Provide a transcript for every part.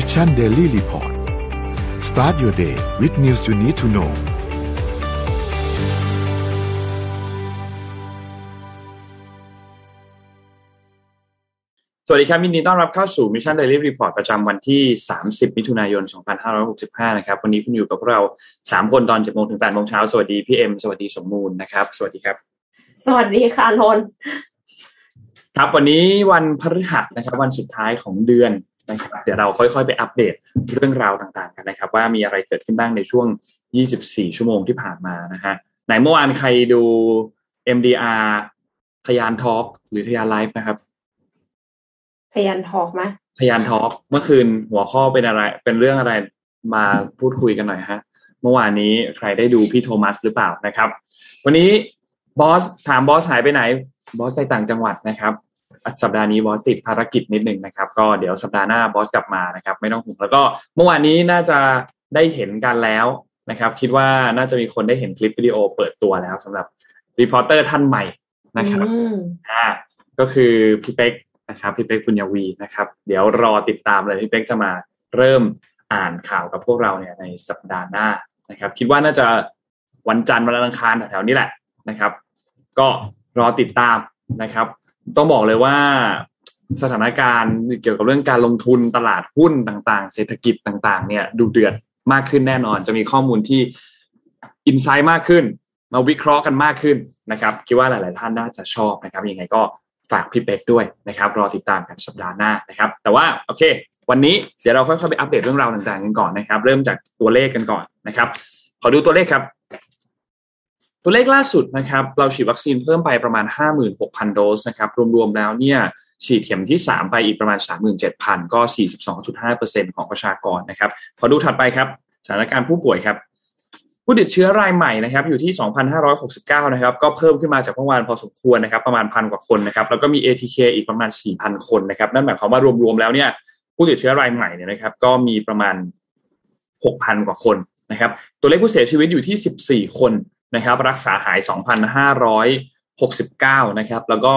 Mission Daily Report start your day with news you need to know สวัสดีครับยินดีต้อนรับเข้าสู่ Mission Daily Report ประจำวันที่ 30 มิถุนายน 2565 นะครับ วันนี้คุณอยู่กับพวกเรา 3 คนตอน7โมงถึง8โมงเช้า สวัสดีพี่เอ็มสวัสดีสมมูลนะครับ สวัสดีครับ สวัสดีค่ะนนท์ครับ วันนี้วันพฤหัสนะครับ วันสุดท้ายของเดือน นะครับเดี๋ยวเราค่อยๆ ไปอัปเดตเรื่องราวต่างๆ กันนะครับ ว่ามีอะไรเกิดขึ้นบ้างในช่วง 24 ชั่วโมงที่ผ่านมานะฮะไหนเมื่อวานใครดู MDR ทยานทอล์กหรือทยานไลฟ์นะครับพยันทอกไหมพยานทอล์กเมื่อคืนหัวข้อเป็นอะไร เป็นเรื่องอะไรมาพูดคุยกันหน่อยฮะเมื่อวานนี้ใครได้ดูพี่โทมัสหรือเปล่านะครับ วันนี้บอสถามบอสหายไปไหนบอสไปต่างจังหวัดนะครับ สัปดาห์นี้บอสติดภารกิจนิดหนึ่งนะครับ ก็เดี๋ยวสัปดาห์หน้าบอสกลับมานะครับ ไม่ต้องห่วงแล้วก็เมื่อวานนี้น่าจะได้เห็นกันแล้วนะครับ คิดว่าน่าจะมีคนได้เห็นคลิปวิดีโอเปิดตัวแล้วสำหรับ reporter ท่านใหม่นะครับอืมอ่าก็คือพี่เป๊กนะครับพี่เป๊กปุญญวีนะครับ เดี๋ยวรอติดตามเลยพี่เป๊กจะมาเริ่มอ่านข่าวกับพวกเราเนี่ยในสัปดาห์หน้านะครับ คิดว่าน่าจะวันจันทร์วันอังคารแถวๆนี้แหละนะครับ ก็รอติดตามนะครับ ต้องบอกเลยว่าสถานการณ์เกี่ยวกับเรื่องการลงทุนตลาดหุ้นต่างๆ เศรษฐกิจต่าง ๆ เนี่ย ดูเดือดมากขึ้นแน่นอน จะมีข้อมูลที่อินไซต์มากขึ้น มาวิเคราะห์กันมากขึ้นนะครับ คิดว่าหลาย ๆ ท่านน่าจะชอบนะครับ ยังไงก็ฝากพี่เป็กด้วยนะครับ รอติดตามกันสัปดาห์หน้านะครับ แต่ว่าโอเค วันนี้เดี๋ยวเราค่อย ๆ ไปอัปเดตเรื่องราวต่าง ๆ กันก่อนนะครับ เริ่มจากตัวเลขกันก่อนนะครับ ขอดูตัวเลขครับ ตัวเลขล่าสุดนะครับ เราฉีดวัคซีนเพิ่มไปประมาณ 56,000 โดสนะครับ รวมๆแล้วเนี่ยฉีดเข็มที่ 3 ไปอีกประมาณ 37,000 ก็ 42.5%ของประชากรนะครับ ขอดูถัดไปครับสถานการณ์ผู้ป่วยครับผู้ติดเชื้อรายใหม่นะครับอยู่ที่ 2,569 นะครับ ก็เพิ่มขึ้นมาจากเมื่อวานพอสมควรนะครับ ประมาณพันกว่าคนนะครับ แล้วก็มี ATK อีกประมาณ 4,000 คนนะครับ นั่นหมายความว่ารวมๆแล้วเนี่ยผู้ติดเชื้อรายใหม่เนี่ยนะครับ ก็มีประมาณ 6,000 กว่าคนนะครับ ตัวเลขผู้เสียชีวิตอยู่ที่ 14 คน นะครับ รักษาหาย 2,569 นะครับ แล้วก็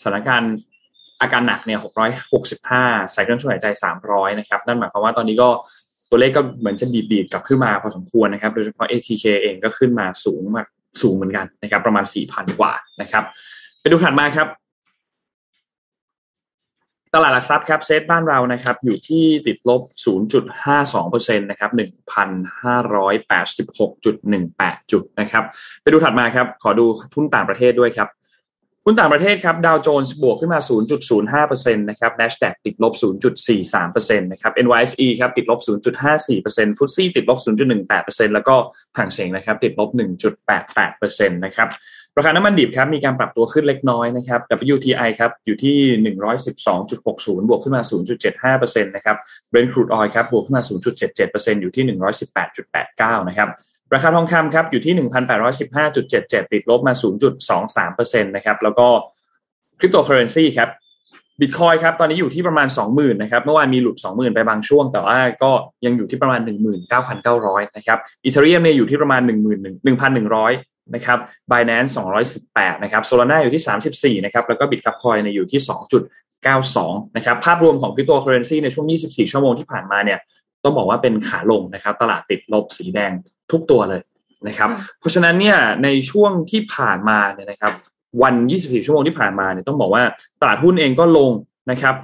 สถานการณ์อาการหนักเนี่ย 665 ใส่เครื่องช่วยหายใจ 300 นะครับ นั่นหมายความว่าตอนนี้ก็ตัวเลขก็เหมือนจะดีดๆกลับขึ้นมาพอสมควรนะครับ โดยเฉพาะ ATK เองก็ขึ้นมาสูงมากสูงเหมือนกันนะครับ ประมาณ 4,000 กว่านะครับ ไปดูถัดมาครับ ตลาดหลักทรัพย์ครับเซตบ้านเรานะครับ อยู่ที่ติดลบ 0.52%นะครับ 1,586.18 จุดนะครับ ไปดูถัดมาครับ ขอดูทุนต่างประเทศด้วยครับ หุ้นต่างประเทศครับดาวโจนส์บวกขึ้นมา 0.05%นะครับ NASDAQ ติดลบ 0.43%นะครับ NYSE ครับติดลบ 0.54%ฟุตซี่ติดลบ 0.18%แล้วก็ห่างเสียงนะครับติดลบ 1.88%นะครับราคาน้ำมันดิบครับมีการปรับตัวขึ้นเล็กน้อยนะครับ WTI ครับอยู่ที่ 112.60 บวกขึ้นมา 0.75%นะครับ Brent crude oil ครับบวกขึ้นมา 0.77%อยู่ที่ 118.89 นะครับ ราคาทองคำครับอยู่ที่ 1,815.77 ติดลบมา 0.23%นะครับแล้วก็คริปโตเคอเรนซีครับบิตคอยครับตอนนี้อยู่ที่ประมาณ 20,000นะครับเมื่อวานมีหลุด 20,000 ไปบางช่วง แต่ว่าก็ยังอยู่ที่ประมาณ 19,900นะครับอีเทเรียมเนี่ยอยู่ที่ประมาณ 11,100นะครับ Binance 218นะครับ Solana อยู่ที่34นะครับแล้วก็ Bitcoin เนี่ยอยู่ที่2.92นะครับภาพรวมของคริปโตเคอเรนซีในช่วง24ชั่วโมงที่ผ่านมาเนี่ยต้องบอกว่าเป็นขาลงนะครับ ตลาดติดลบสีแดง ทุกตัวเลยนะครับ เพราะฉะนั้นเนี่ยในช่วงที่ผ่านมาเนี่ยนะครับ วัน 24 ชั่วโมงที่ผ่านมาเนี่ยต้องบอกว่าตลาดหุ้นเองก็ลงนะครับ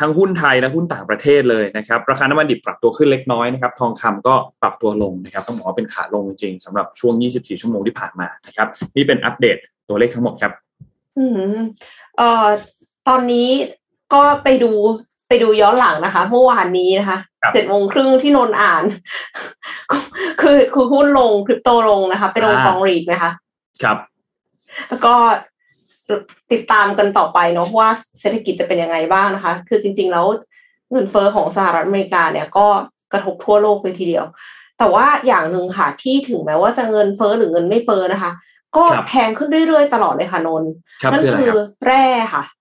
ทั้งหุ้นไทยและหุ้นต่างประเทศเลยนะครับ ราคาน้ำมันดิบปรับตัวขึ้นเล็กน้อยนะครับ ทองคำก็ปรับตัวลงนะครับ ต้องบอกว่าเป็นขาลงจริงๆสำหรับช่วง 24 ชั่วโมงที่ผ่านมานะครับ นี่เป็นอัปเดตตัวเลขทั้งหมดครับ อืมเอ่อตอนนี้ก็ไปดู ไปดูย้อนหลังนะคะเมื่อวานนี้นะคะครับเจ็ดโมงครึ่งที่นนท์อ่าน คือคือหุ้นลงคริปโตลงนะคะ ไปลงอ่ากองรีดไหมคะ ครับ แล้วก็ติดตามกันต่อไปเนาะว่าเศรษฐกิจจะเป็นยังไงบ้างนะคะ คือจริง ๆ แล้วเงินเฟอ้อของสหรัฐอเมริกาเนี่ยก็กระทบทั่วโลกเลยทีเดียว แต่ว่าอย่างหนึ่งค่ะที่ถึงแม้ว่าจะเงินเฟอ้อหรือเงินไม่เฟอ้อนะคะ ก็ครับแพงขึ้นเรื่อยๆ ตลอดเลยค่ะนนท์ครับนั่นคืออะไรคืคอรับแร่ค่ะอ่า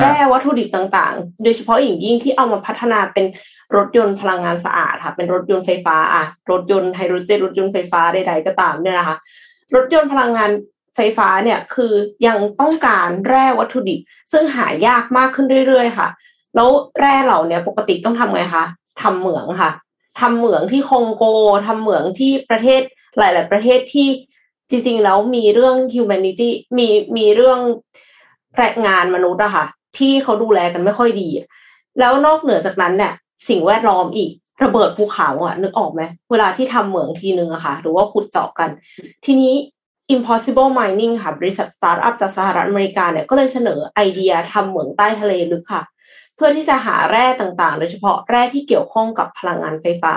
แร่วัตถุดิบต่างๆ โดยเฉพาะอย่างยิ่งที่เอามาพัฒนาเป็นรถยนต์พลังงานสะอาดค่ะ เป็นรถยนต์ไฟฟ้าอะรถยนต์ไฮโดรเจนรถยนต์ไฟฟ้าใดๆก็ตามเนี่ยนะคะ รถยนต์พลังงานไฟฟ้าเนี่ยคือยังต้องการแร่วัตถุดิบ ซึ่งหายากมากขึ้นเรื่อยๆค่ะ แล้วแร่เหล่านี้ปกติต้องทำไงคะทำเหมืองค่ะทำเหมืองที่คองโกทำเหมืองที่ประเทศหลาย ๆ ประเทศที่จริงๆแล้วมีเรื่อง humanity มีมีเรื่อง แรงงานมนุษย์อะค่ะ ที่เขาดูแลกันไม่ค่อยดี แล้วนอกเหนือจากนั้นเนี่ยสิ่งแวดล้อมอีกระเบิดภูเขาอะนึกออกไหมเวลาที่ทำเหมืองทีนึงอะค่ะ หรือว่าขุดเจาะกัน ทีนี้ Impossible Mining ค่ะ บริษัทสตาร์ทอัพจากสหรัฐอเมริกาเนี่ยก็เลยเสนอไอเดียทำเหมืองใต้ทะเลลึกค่ะ เพื่อที่จะหาแร่ต่างๆ โดยเฉพาะแร่ที่เกี่ยวข้องกับพลังงานไฟฟ้า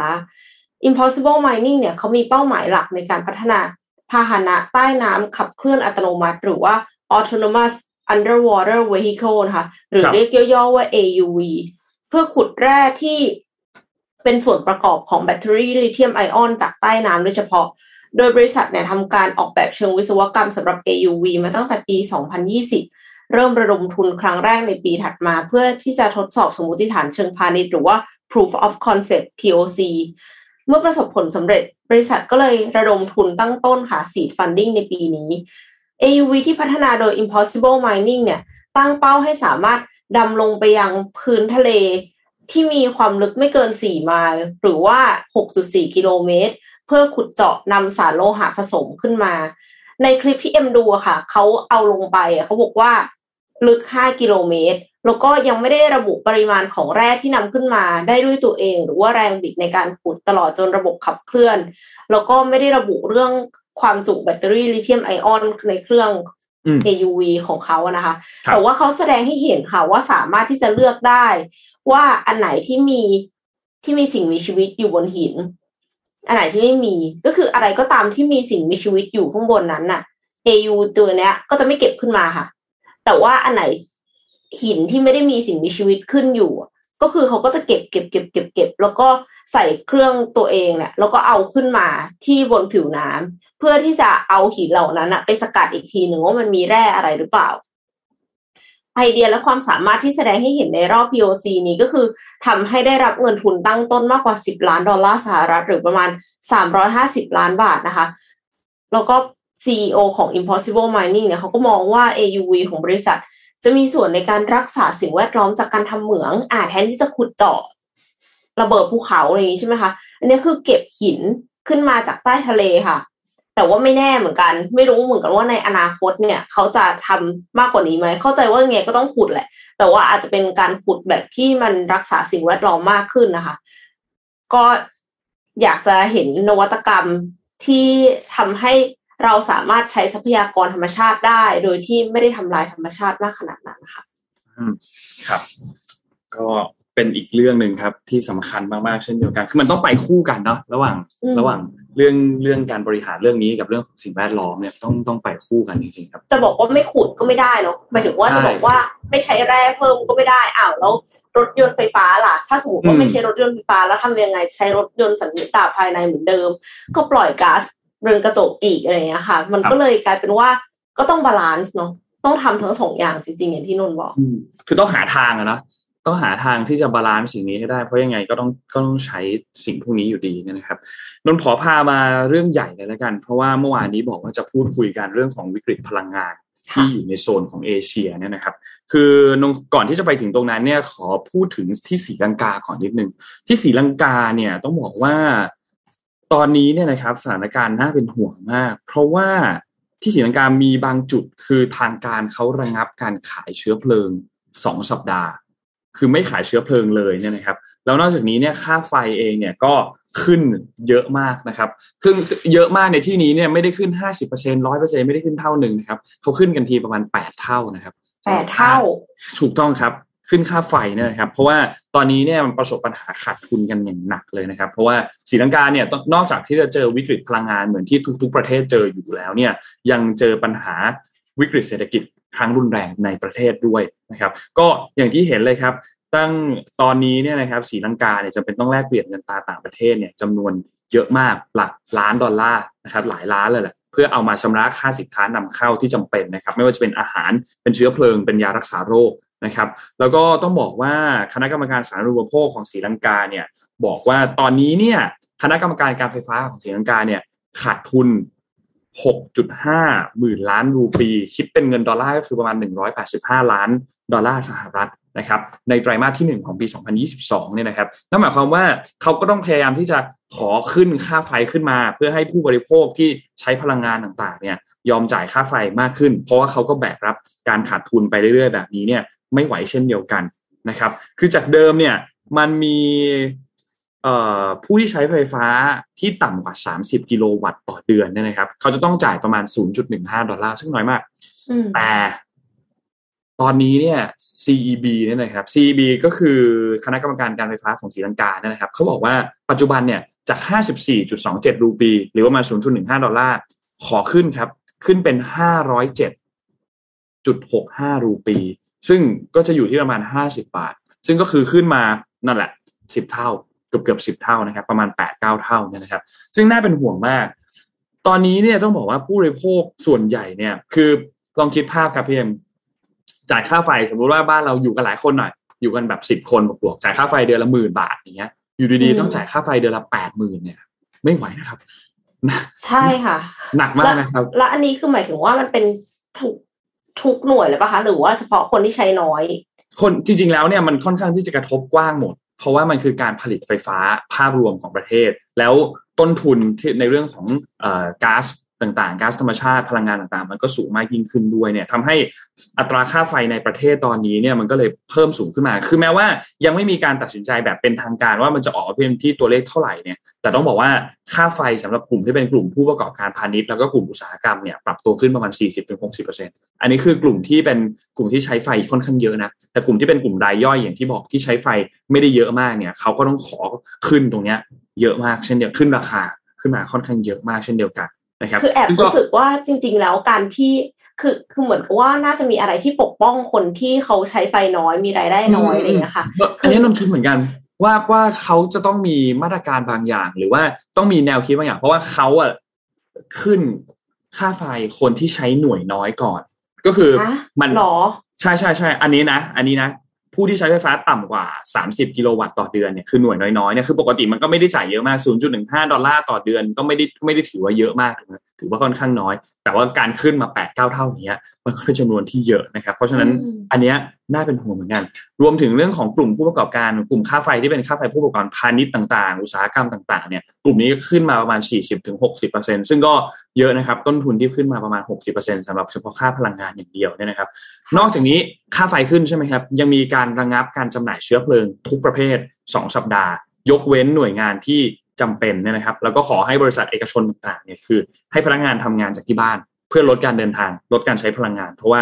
Impossible Mining เนี่ยเขามีเป้าหมายหลักในการพัฒนาพาหนะใต้น้ำขับเคลื่อนอัตโนมัติ หรือว่า Autonomous Underwater Vehicle นะคะหรือเรียกย่อๆว่า AUV เพื่อขุดแร่ที่เป็นส่วนประกอบของแบตเตอรี่ลิเธียมไอออนจากใต้น้ำโดยเฉพาะ โดยบริษัทเนี่ยทำการออกแบบเชิงวิศวกรรมสำหรับ AUV มาตั้งแต่ปี 2020 เริ่มระดมทุนครั้งแรกในปีถัดมา เพื่อที่จะทดสอบสมมติฐานเชิงพาณิชย์หรือว่า proof of concept POC เมื่อประสบผลสำเร็จ บริษัทก็เลยระดมทุนตั้งต้นหา seed funding ในปีนี้ AUV ที่พัฒนาโดย Impossible Mining เนี่ย ตั้งเป้าให้สามารถดำลงไปยังพื้นทะเลที่มีความลึกไม่เกิน 4 ไมล์หรือว่า 6.4 กิโลเมตร เพื่อขุดเจาะนำสารโลหะผสมขึ้นมา ในคลิปที่เอ็มดูอะค่ะ เขาเอาลงไปเขาบอกว่าลึก 5 กิโลเมตร แล้วก็ยังไม่ได้ระบุปริมาณของแร่ที่นำขึ้นมาได้ด้วยตัวเอง หรือว่าแรงบิดในการขุดตลอดจนระบบขับเคลื่อน แล้วก็ไม่ได้ระบุเรื่อง ความจุแบตเตอรี่ลิเธียมไอออนในเครื่อง AUV ของเขานะคะ แต่ว่าเขาแสดงให้เห็นค่ะว่าสามารถที่จะเลือกได้ ว่าอันไหนที่มีที่มีสิ่งมีชีวิตอยู่บนหิน อันไหนที่ไม่มีก็คืออะไรก็ตามที่มีสิ่งมีชีวิตอยู่ข้างบนนั้นน่ะ AU ตัวเนี้ย ก็จะไม่เก็บขึ้นมาค่ะ แต่ว่าอันไหนหินที่ไม่ได้มีสิ่งมีชีวิตขึ้นอยู่ ก็คือเขาก็จะเก็บเก็บเก็บเก็บเก็บแล้วก็ ใส่เครื่องตัวเองเนี่ยแล้วก็เอาขึ้นมาที่บนผิวน้ำเพื่อที่จะเอาหินเหล่านั้นอะไปสกัดอีกทีหนึ่งว่ามันมีแร่อะไรหรือเปล่า ไอเดียและความสามารถที่แสดงให้เห็นในรอบ POC นี้ก็คือทำให้ได้รับเงินทุนตั้งต้นมากกว่า 10 ล้านดอลลาร์สหรัฐหรือประมาณ 350 ล้านบาทนะคะ แล้วก็ CEO ของ Impossible Mining เนี่ยเขาก็มองว่า AUV ของบริษัทจะมีส่วนในการรักษาสิ่งแวดล้อมจากการทำเหมือง อาแทนที่จะขุดเจาะ ระเบิดภูเขาอะไรอย่างนี้ใช่ไหมคะ อันนี้คือเก็บหินขึ้นมาจากใต้ทะเลค่ะ แต่ว่าไม่แน่เหมือนกัน ไม่รู้เหมือนกันว่าในอนาคตเนี่ย เขาจะทำมากกว่านี้ไหม เข้าใจว่าไงก็ต้องขุดแหละ แต่ว่าอาจจะเป็นการขุดแบบที่มันรักษาสิ่งแวดล้อมมากขึ้นนะคะ ก็อยากจะเห็นนวัตกรรมที่ทำให้เราสามารถใช้ทรัพยากรธรรมชาติได้ โดยที่ไม่ได้ทำลายธรรมชาติมากขนาดนั้นค่ะ อืม ครับ ก็ เป็นอีกเรื่องหนึ่งครับที่สำคัญมากๆเช่นเดียวกัน คือมันต้องไปคู่กันเนาะระหว่างระหว่างเรื่องเรื่องการบริหารเรื่องนี้กับเรื่องของสิ่งแวดล้อมเนี่ยต้องต้องไปคู่กันจริงๆครับ จะบอกว่าไม่ขุดก็ไม่ได้เนาะหมายถึงว่าจะบอกว่าไม่ใช้แร่เพิ่มก็ไม่ได้อ้าวแล้วรถยนต์ไฟฟ้าล่ะ ถ้าสมมติว่าไม่ใช้รถยนต์ไฟฟ้าแล้วทำยังไงใช้รถยนต์สัญญาภายในเหมือนเดิม ก็ปล่อยก๊าซเรือนกระจกอีกอะไรเงี้ยค่ะ มันก็เลยกลายเป็นว่าก็ต้อง balance เนาะต้องทำทั้งสองอย่างจริงๆอย่างที่นนบอก คือต้องหาทางอะนะ ต้องหาทางที่จะ balance สิ่งนี้ให้ได้ เพราะยังไงก็ต้องก็ต้องใช้สิ่งพวกนี้อยู่ดีนะครับนนขอพามาเรื่องใหญ่เลยแล้วกัน เพราะว่าเมื่อวานนี้บอกว่าจะพูดคุยกันเรื่องของวิกฤตพลังงานที่อยู่ในโซนของเอเชียเนี่ยนะครับ คือก่อนที่จะไปถึงตรงนั้นเนี่ยขอพูดถึงที่ศรีลังกาก่อนนิดนึง ที่ศรีลังกาเนี่ยต้องบอกว่าตอนนี้เนี่ยนะครับสถานการณ์น่าเป็นห่วงมาก เพราะว่าที่สีลังกามีบางจุดคือทางการเขาระงับการขายเชื้อเพลิงสองสัปดาห์ คือไม่ขายเชื้อเพลิงเลยเนี่ยนะครับแล้วนอกจากนี้เนี่ยค่าไฟเองเนี่ยก็ขึ้นเยอะมากนะครับขึ้นเยอะมากในที่นี้เนี่ยไม่ได้ขึ้นห้าสิบเปอร์เซ็นร้อยเปอร์เซ็นไม่ได้ขึ้นเท่าหนึ่งนะครับเขาขึ้นกันทีประมาณแปดเท่านะครับแปดเท่า ถูกต้องครับขึ้นค่าไฟเนี่ยนะครับ เพราะว่าตอนนี้เนี่ยมันประสบปัญหาขาดทุนกันอย่างหนักเลยนะครับ เพราะว่าสีลังกาเนี่ยนอกจากที่จะเจอวิกฤตพลังงานเหมือนที่ทุก ๆ ประเทศเจออยู่แล้วเนี่ยยังเจอปัญหาวิกฤตเศรษฐกิจ ครั้งรุนแรงในประเทศด้วยนะครับ ก็อย่างที่เห็นเลยครับตั้งตอนนี้เนี่ยนะครับสีลังกาเนี่ยจะเป็นต้องแลกเปลี่ยนเงินตาต่างประเทศเนี่ยจำนวนเยอะมากหลักล้านดอลลาร์นะครับหลายล้านเลยแหละเพื่อเอามาชำระค่าสินค้านำเข้าที่จำเป็นนะครับ ไม่ว่าจะเป็นอาหารเป็นเชื้อเพลิงเป็นยารักษาโรคนะครับ แล้วก็ต้องบอกว่าคณะกรรมการสาธารณูปโภคของสีลังกาเนี่ยบอกว่าตอนนี้เนี่ยคณะกรรมการการไฟฟ้าของสีลังกาเนี่ยขาดทุน 6.5 หมื่นล้านรูปี คิดเป็นเงินดอลลาร์ก็คือประมาณ 185 ล้านดอลลาร์สหรัฐนะครับในไตรมาสที่ 1 ของปี 2022 เนี่ยนะครับนั่นหมายความว่าเขาก็ต้องพยายามที่จะขอขึ้นค่าไฟขึ้นมา เพื่อให้ผู้บริโภคที่ใช้พลังงานต่างๆเนี่ยยอมจ่ายค่าไฟมากขึ้น เพราะว่าเขาก็แบกรับการขาดทุนไปเรื่อยๆ แบบนี้เนี่ยไม่ไหวเช่นเดียวกันนะครับคือจากเดิมเนี่ยมันมี ผู้ที่ใช้ไฟฟ้าที่ต่ำกว่า 30 กิโลวัตต์ต่อเดือนเนี่ยนะครับ เขาจะต้องจ่ายประมาณ 0.15 ดอลลาร์ซึ่งน้อยมาก แต่ตอนนี้เนี่ย CEB เนี่ยนะครับ CEB ก็คือคณะกรรมการการไฟฟ้าของศรีลังกาเนี่ยนะครับ เขาบอกว่าปัจจุบันเนี่ยจาก 54.27 รูปี หรือว่ามา0.15 ดอลลาร์ ขอขึ้นครับ ขึ้นเป็น 507.65 รูปี ซึ่งก็จะอยู่ที่ประมาณ 50 บาท ซึ่งก็คือขึ้นมานั่นแหละ 10 เท่า กือบเกือบสิบเท่านะครับประมาณแปดเก้าเท่าเนี่ยนะครับ ซึ่งน่าเป็นห่วงมาก ตอนนี้เนี่ยต้องบอกว่าผู้บริโภคส่วนใหญ่เนี่ย คือลองคิดภาพครับพี่เอ็มจ่ายค่าไฟสมมุติว่าบ้านเราอยู่กันหลายคนหน่อย อยู่กันแบบสิบคนบวกจ่ายค่าไฟเดือนละหมื่นบาทอย่างเงี้ย อยู่ดีๆต้องจ่ายค่าไฟเดือนละแปดหมื่นเนี่ย ไม่ไหวนะครับ ใช่ค่ะ หนักมากนะครับ แล้วอันนี้คือหมายถึงว่ามันเป็นทุกทุกหน่วยเลยปะคะ หรือว่าเฉพาะคนที่ใช้น้อย คนจริง ๆ แล้วเนี่ยมันค่อนข้างที่จะกระทบกว้างหมด เพราะว่ามันคือการผลิตไฟฟ้าภาพรวมของประเทศ แล้วต้นทุนที่ในเรื่องของก๊าซ ต่างๆก๊าซธรรมชาติพลังงานต่างๆ มันก็สูงมากยิ่งขึ้นด้วยเนี่ยทำให้อัตราค่าไฟในประเทศตอนนี้เนี่ยมันก็เลยเพิ่มสูงขึ้นมา คือแม้ว่ายังไม่มีการตัดสินใจแบบเป็นทางการว่ามันจะออกมาเป็นที่ตัวเลขเท่าไหร่เนี่ย แต่ต้องบอกว่าค่าไฟสำหรับกลุ่มที่เป็นกลุ่มผู้ประกอบการพาณิชย์แล้วก็กลุ่มอุตสาหกรรมเนี่ยปรับตัวขึ้นประมาณ 40-60%อันนี้คือกลุ่มที่เป็นกลุ่มที่ใช้ไฟค่อนข้างเยอะนะ แต่กลุ่มที่เป็นกลุ่มรายย่อยอย่างที่บอกที่ใช้ไฟไม่ได้เยอะมากเนี่ยเขาก็ต้องขอขึ้นตรงเนี้ยเยอะมากเช่นเดียวขึ้นราคาขึ้นมาค่อนข้างเยอะมากเช่นเดียวกัน นะครับคือแอบรู้สึกว่าจริง ๆ แล้วการที่คือคือเหมือนกับว่าน่าจะมีอะไรที่ปกป้องคนที่เขาใช้ไฟน้อยมีรายได้น้อยอะไรอย่างเงี้ยค่ะอันนี้นนคิดเหมือนกันว่าว่าเขาจะต้องมีมาตรการบางอย่าง หรือว่าต้องมีแนวคิดบางอย่าง เพราะว่าเขาอะขึ้นค่าไฟคนที่ใช้หน่วยน้อยก่อน ก็คือมันหรอใช่ใช่ใช่อันนี้นะอันนี้นะ ผู้ที่ใช้ไฟฟ้าต่ำกว่า 30 กิโลวัตต์ต่อเดือนเนี่ยคือหน่วยน้อยๆเนี่ยคือปกติมันก็ไม่ได้จ่ายเยอะมาก 0.15 ดอลลาร์ต่อเดือนก็ไม่ได้ไม่ได้ถือว่าเยอะมากนะ ถือว่าค่อนข้างน้อย แต่ว่าการขึ้นมา8 9เท่านี้มันก็เป็นจำนวนที่เยอะนะครับ เพราะฉะนั้นอันเนี้ยน่าเป็นห่วงเหมือนกัน รวมถึงเรื่องของกลุ่มผู้ประกอบการกลุ่มค่าไฟที่เป็นค่าไฟผู้ประกอบการพาณิชย์ต่างๆ อุตสาหกรรมต่างๆเนี่ยกลุ่มนี้ขึ้นมาประมาณ 40-60%ซึ่งก็เยอะนะครับ ต้นทุนที่ขึ้นมาประมาณ 60%สำหรับเฉพาะค่าพลังงานอย่างเดียวเนี่ยนะครับ นอกจากนี้ค่าไฟขึ้นใช่ไหมครับยังมีการระงับการจำหน่ายเชื้อเพลิงทุกประเภท 2 สัปดาห์ ยกเว้นหน่วยงานที่ จำเป็นเนี่ยนะครับ แล้วก็ขอให้บริษัทเอกชนต่างๆเนี่ยคือ ให้พนักงานทำงานจากที่บ้าน เพื่อลดการเดินทาง ลดการใช้พลังงาน เพราะว่า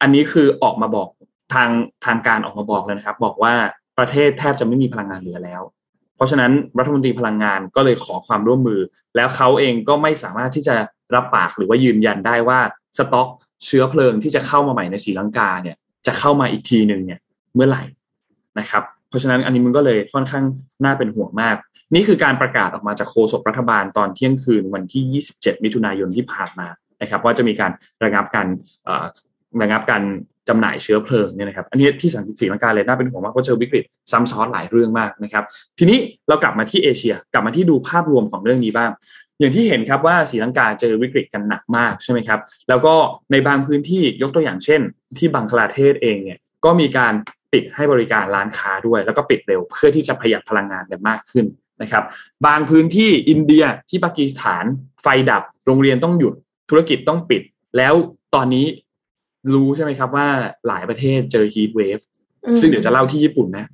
อันนี้คือออกมาบอกทางทางการออกมาบอกเลยนะครับ บอกว่าประเทศแทบจะไม่มีพลังงานเหลือแล้ว เพราะฉะนั้นรัฐมนตรีพลังงานก็เลยขอความร่วมมือ แล้วเขาเองก็ไม่สามารถที่จะรับปากหรือว่ายืนยันได้ว่าสต็อกเชื้อเพลิงที่จะเข้ามาใหม่ในศรีลังกาเนี่ยจะเข้ามาอีกทีหนึ่งเนี่ยเมื่อไหร่นะครับ เพราะฉะนั้นอันนี้มันก็เลยค่อนข้างน่าเป็นห่วงมาก นี่คือการประกาศออกมาจากโฆษกรัฐบาลตอนเที่ยงคืนวันที่ 27 มิถุนายนที่ผ่านมานะครับ ว่าจะมีการระงับการระงับการจำหน่ายเชื้อเพลิงเนี่ยนะครับ อันนี้ที่สังสีลังกาเลยน่าเป็นห่วงมากเพราะเจอวิกฤตซ้ำซ้อนหลายเรื่องมากนะครับ ทีนี้เรากลับมาที่เอเชีย กลับมาที่ดูภาพรวมของเรื่องนี้บ้าง อย่างที่เห็นครับว่าสีลังกาเจอวิกฤตกันหนักมากใช่ไหมครับ แล้วก็ในบางพื้นที่ยกตัวอย่างเช่น ที่บังคลาเทศเองเนี่ยก็มีการปิดให้บริการร้านค้าด้วย แล้วก็ปิดเร็วเพื่อที่จะประหยัดพลังงานกันมากขึ้น นะครับ บางพื้นที่อินเดียที่ปากีสถานไฟดับ โรงเรียนต้องหยุดธุรกิจต้องปิด แล้วตอนนี้รู้ใช่ไหมครับว่าหลายประเทศเจอฮีทเวฟซึ่งเดี๋ยวจะเล่าที่ญี่ปุ่นนะ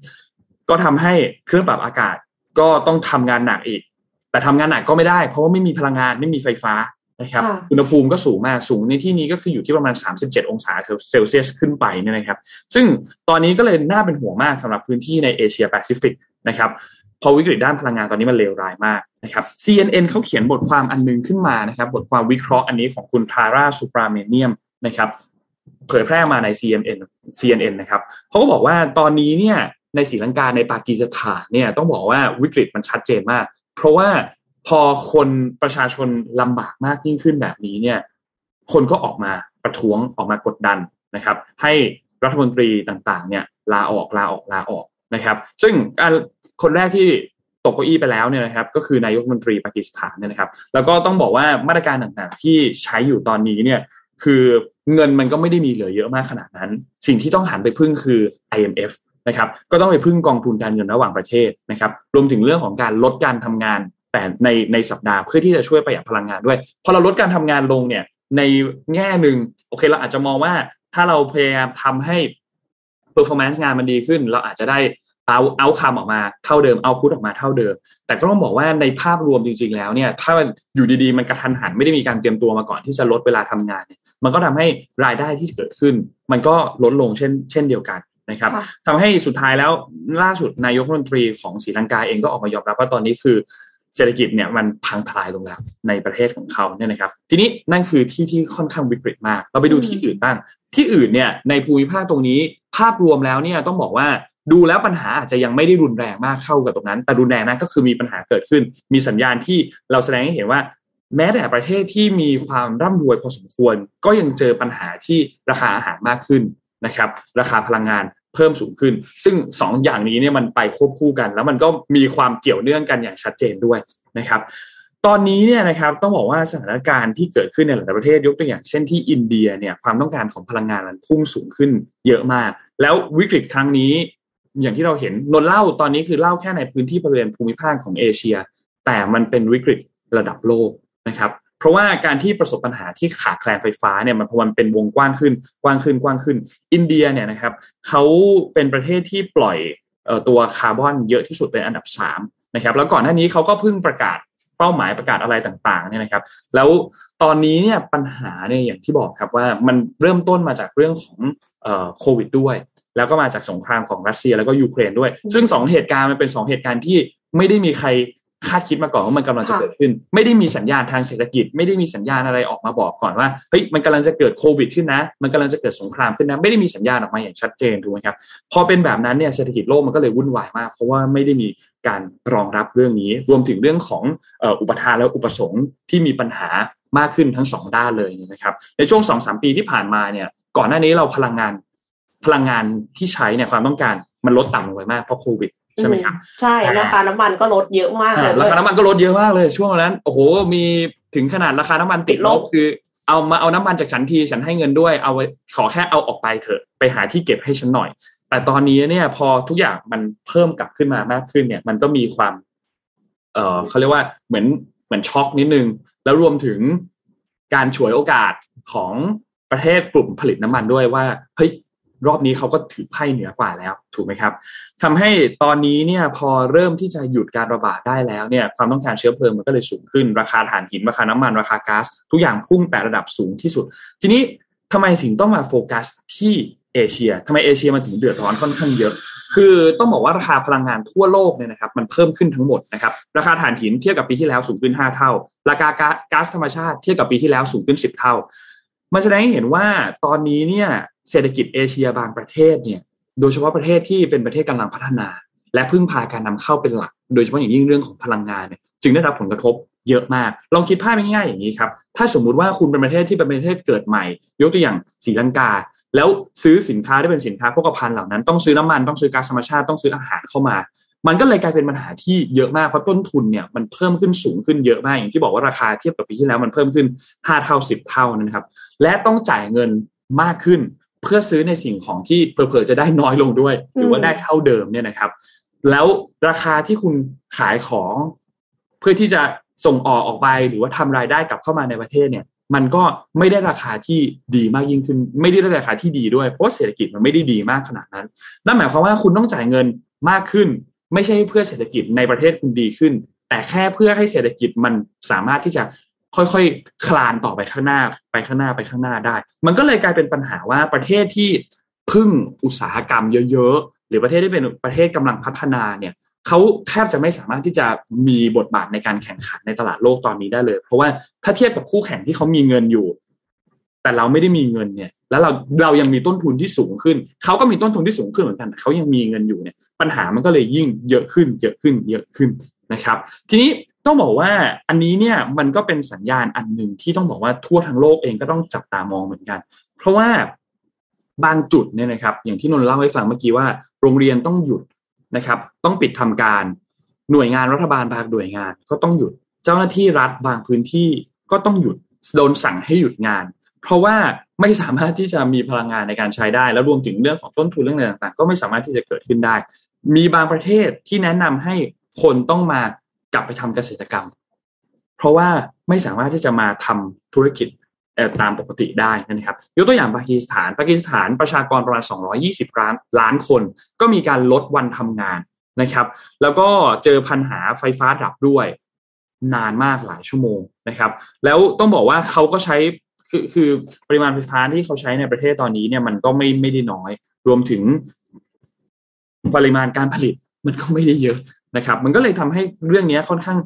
ก็ทำให้เครื่องปรับอากาศก็ต้องทำงานหนักอีก แต่ทำงานหนักก็ไม่ได้ เพราะว่าไม่มีพลังงานไม่มีไฟฟ้านะครับอุณหภูมิก็สูงมากสูงในที่นี้ก็คืออยู่ที่ประมาณ 37 องศาเซลเซียสขึ้นไปเนี่ยนะครับ ซึ่งตอนนี้ก็เลยน่าเป็นห่วงมากสำหรับพื้นที่ในเอเชียแปซิฟิกนะครับ พอวิกฤตด้านพลังงานตอนนี้มันเลวร้ายมากนะครับ CNN เขาเขียนบทความอันนึงขึ้นมานะครับ บทความวิเคราะห์อันนี้ของคุณทาร่าซูบรามาเนียมนะครับ เผยแพร่มาใน CNN CNN นะครับเขาก็บอกว่าตอนนี้เนี่ยในศรีลังกาในปากีสถานเนี่ยต้องบอกว่าวิกฤตมันชัดเจนมาก เพราะว่าพอคนประชาชนลำบากมากยิ่งขึ้นแบบนี้เนี่ย คนก็ออกมาประท้วงออกมากดดันนะครับ ให้รัฐมนตรีต่างๆ เนี่ยลาออกลาออกลาออกนะครับ ซึ่งการ คนแรกที่ตกเก้าอี้ไปแล้วเนี่ยนะครับ ก็คือนายกรัฐมนตรีปากีสถานเนี่ยนะครับ แล้วก็ต้องบอกว่ามาตรการต่างๆ ที่ใช้อยู่ตอนนี้เนี่ยคือเงินมันก็ไม่ได้มีเหลือเยอะมากขนาดนั้น สิ่งที่ต้องหันไปพึ่งคือ IMF นะครับ ก็ต้องไปพึ่งกองทุนการเงินระหว่างประเทศนะครับ รวมถึงเรื่องของการลดการทำงาน แต่ในในสัปดาห์เพื่อที่จะช่วยประหยัดพลังงานด้วย พอเราลดการทำงานลงเนี่ย ในแง่หนึ่งโอเคเราอาจจะมองว่าถ้าเราพยายามทำให้ performance งานมันดีขึ้น เราอาจจะได้ เอาเอาคำออกมาเท่าเดิมเอาพุทออกมาเท่าเดิม แต่ก็ต้องบอกว่าในภาพรวมจริง ๆ แล้วเนี่ย ถ้าอยู่ดีๆมันกระทันหันไม่ได้มีการเตรียมตัวมาก่อนที่จะลดเวลาทำงานเนี่ยมันก็ทำให้รายได้ที่เกิดขึ้น มันก็ลดลงเช่น เช่นเดียวกันนะครับทำให้สุดท้ายแล้วล่าสุดนายกรัฐมนตรีของศรีลังกาเองก็ออกมายอมรับว่าตอนนี้คือเศรษฐกิจเนี่ยมันพังทลายลงแล้วในประเทศของเขาเนี่ยนะครับ ทีนี้นั่นคือที่ที่ค่อนข้างวิกฤตมาก เราไปดูที่อื่นบ้าง ที่อื่นเนี่ยในภูมิภาคตรงนี้ภาพรวมแล้วเนี่ยต้องบอกว่า ดูแล้วปัญหาอาจจะยังไม่ได้รุนแรงมากเท่ากับตรงนั้น แต่รุนแรงนั้นก็คือมีปัญหาเกิดขึ้น มีสัญญาณที่เราแสดงให้เห็นว่า แม้แต่ประเทศที่มีความร่ำรวยพอสมควร ก็ยังเจอปัญหาที่ราคาอาหารมากขึ้นนะครับ ราคาพลังงานเพิ่มสูงขึ้น ซึ่ง2ออย่างนี้เนี่ยมันไปควบคู่กัน แล้วมันก็มีความเกี่ยวเนื่องกันอย่างชัดเจนด้วยนะครับ ตอนนี้เนี่ยนะครับต้องบอกว่าสถานการณ์ที่เกิดขึ้นในหลายประเทศยกตัวอย่าง เช่นที่อินเดียเนี่ยความต้องการของพลังงานมันพุ่งสูงขึ้นเยอะมาก แล้ววิกฤตครั้งนี้ อย่างที่เราเห็นนนเล่าตอนนี้คือเล่าแค่ในพื้นที่บริเวณภูมิภาคของเอเชีย แต่มันเป็นวิกฤตระดับโลกนะครับ เพราะว่าการที่ประสบปัญหาที่ขาดแคลนไฟฟ้าเนี่ยมันพอมันเป็นวงกว้างขึ้นกว้างขึ้นกว้างขึ้น อินเดียเนี่ยนะครับเขาเป็นประเทศที่ปล่อยตัวคาร์บอนเยอะที่สุดเป็นอันดับสามนะครับแล้วก่อนหน้านี้เขาก็เพิ่งประกาศเป้าหมายประกาศอะไรต่างๆเนี่ยนะครับ แล้วตอนนี้เนี่ยปัญหาเนี่ยอย่างที่บอกครับว่ามันเริ่มต้นมาจากเรื่องของโควิดด้วย แล้วก็มาจากสงครามของรัสเซียแล้วก็ยูเครนด้วย ซึ่งสองเหตุการณ์มันเป็นสองเหตุการณ์ที่ไม่ได้มีใครคาดคิดมาก่อนว่ามันกำลังจะเกิดขึ้น ไม่ได้มีสัญญาณทางเศรษฐกิจ ไม่ได้มีสัญญาณอะไรออกมาบอกก่อนว่าเฮ้ยมันกำลังจะเกิดโควิดขึ้นนะ มันกำลังจะเกิดสงครามขึ้นนะ ไม่ได้มีสัญญาณออกมาอย่างชัดเจนถูกไหมครับ พอเป็นแบบนั้นเนี่ยเศรษฐกิจโลกมันก็เลยวุ่นวายมาก เพราะว่าไม่ได้มีการรองรับเรื่องนี้ รวมถึงเรื่องของอุปทานและอุปสงค์ที่มีปัญหามากขึ้นทั้งสองด้านเลยนะครับ ในช่วงสองสามปีที่ผ่านมาเนี่ยก่อนหน้านี้เราพลังงาน พลังงานที่ใช้เนี่ยความต้องการมันลดต่ำลงไปมากเพราะโควิดใช่ไหมครับใช่ราคาน้ำมันก็ลดเยอะมากเลยราคาน้ำมันก็ลดเยอะมากเลย ช่วงนั้นโอ้โหมีถึงขนาดราคาน้ำมันติดลบคือเอามาเอาน้ำมันจากฉันทีฉันให้เงินด้วยเอาขอแค่เอาออกไปเถอะไปหาที่เก็บให้ฉันหน่อย แต่ตอนนี้เนี่ยพอทุกอย่างมันเพิ่มกลับขึ้นมามากขึ้นเนี่ย มันก็มีความ เอ่อเขาเรียกว่าเหมือนเหมือนช็อกนิดนึง แล้วรวมถึงการฉวยโอกาสของประเทศกลุ่มผลิตน้ำมันด้วยว่าเฮ้ย รอบนี้เขาก็ถือไพ่เหนือกว่าแล้วถูกไหมครับทำให้ตอนนี้เนี่ยพอเริ่มที่จะหยุดการระบาดได้แล้วเนี่ยความต้องการเชื้อเพลิงมันก็เลยสูงขึ้นราคาถ่านหินราคาน้ำมันราคาก๊าซทุกอย่างพุ่งแต่ระดับสูงที่สุด ทีนี้ทำไมถึงต้องมาโฟกัสที่เอเชียทำไมเอเชียมันถึงเดือดร้อนค่อนข้างเยอะ คือต้องบอกว่าราคาพลังงานทั่วโลกเนี่ยนะครับมันเพิ่มขึ้นทั้งหมดนะครับราคาถ่านหินเทียบกับปีที่แล้วสูงขึ้น 5 เท่า ราคาก๊าซธรรมชาติเทียบกับปีที่แล้วสูงขึ้น 10 เท่า มันแสดงให้เห็นว่าตอนนี้เนี่ย เศรษฐกิจเอเชียบางประเทศเนี่ยโดยเฉพาะประเทศที่เป็นประเทศกำลังพัฒนา และพึ่งพาการนำเข้าเป็นหลัก โดยเฉพาะอย่างยิ่งเรื่องของพลังงานเนี่ยจึงได้รับผลกระทบเยอะมาก ลองคิดภาพง่ายๆอย่างนี้ครับ ถ้าสมมุติว่าคุณเป็นประเทศที่เป็นประเทศเกิดใหม่ ยกตัวอย่างศรีลังกา แล้วซื้อสินค้าที่เป็นสินค้าพกพันเหล่านั้น ต้องซื้อน้ำมัน ต้องซื้อก๊าซธรรมชาติ ต้องซื้ออาหารเข้ามา มันก็เลยกลายเป็นปัญหาที่เยอะมาก เพราะต้นทุนเนี่ยมันเพิ่มขึ้นสูงขึ้นเยอะมาก อย่างที่บอกว่าราคาเทียบกับปีที่แล้วมันเพิ่มขึ้น5เท่า10เท่านะครับ และต้องจ่ายเงินมากขึ้น เพื่อซื้อในสิ่งของที่เผลอๆจะได้น้อยลงด้วย หรือว่าได้เท่าเดิมเนี่ยนะครับ แล้วราคาที่คุณขายของ เพื่อที่จะส่งออกออกไปหรือว่าทำรายได้กลับเข้ามาในประเทศเนี่ย มันก็ไม่ได้ราคาที่ดีมากยิ่งขึ้น ไม่ได้ราคาที่ดีด้วยเพราะเศรษฐกิจมันไม่ได้ดีมากขนาดนั้นนั่นหมายความว่าคุณต้องจ่ายเงินมากขึ้น ไม่ใช่เพื่อเศรษฐกิจในประเทศคุณดีขึ้น แต่แค่เพื่อให้เศรษฐกิจมันสามารถที่จะ ค่อยๆ คลานต่อไปข้างหน้าไปข้างหน้าไปข้างหน้าได้ มันก็เลยกลายเป็นปัญหาว่าประเทศที่พึ่งอุตสาหกรรมเยอะๆ หรือประเทศที่เป็นประเทศกำลังพัฒนาเนี่ยเขาแทบจะไม่สามารถที่จะมีบทบาทในการแข่งขันในตลาดโลกตอนนี้ได้เลย เพราะว่าถ้าเทียบกับคู่แข่งที่เขามีเงินอยู่ แต่เราไม่ได้มีเงินเนี่ย แล้วเราเรายังมีต้นทุนที่สูงขึ้น เขาก็มีต้นทุนที่สูงขึ้นเหมือนกันแต่เขายังมีเงินอยู่เนี่ย ปัญหามันก็เลยยิ่งเยอะขึ้น เยอะขึ้น เยอะขึ้นนะครับ ทีนี้ ต้องบอกว่าอันนี้เนี่ยมันก็เป็นสัญญาณอันหนึ่งที่ต้องบอกว่าทั่วทั้งโลกเองก็ต้องจับตามองเหมือนกัน เพราะว่าบางจุดเนี่ยนะครับ อย่างที่นนท์เล่าให้ฟังเมื่อกี้ว่า โรงเรียนต้องหยุดนะครับ ต้องปิดทำการหน่วยงานรัฐบาลบางหน่วยงาน ก็ต้องหยุดเจ้าหน้าที่รัฐบางพื้นที่ก็ต้องหยุดโดนสั่งให้หยุดงาน เพราะว่าไม่สามารถที่จะมีพลังงานในการใช้ได้ แล้วรวมถึงเรื่องของต้นทุนเรื่องอะไรต่างๆ ก็ไม่สามารถที่จะเกิดขึ้นได้ มีบางประเทศที่แนะนำให้คนต้องมา กลับไปทำเกษตรกรรม เพราะว่าไม่สามารถที่จะมาทำธุรกิจตามปกติได้นะครับยกตัวอย่างปากีสถานปากีสถานประชากรประมาณ 220 ล้านล้านคน ก็มีการลดวันทำงานนะครับ แล้วก็เจอปัญหาไฟฟ้าดับด้วย นานมากหลายชั่วโมงนะครับ แล้วต้องบอกว่าเขาก็ใช้คือคือปริมาณไฟฟ้าที่เขาใช้ในประเทศตอนนี้เนี่ยมันก็ไม่ไม่ได้น้อย รวมถึงปริมาณการผลิตมันก็ไม่ได้เยอะ นะครับ มันก็เลยทำให้เรื่องนี้ค่อนข้าง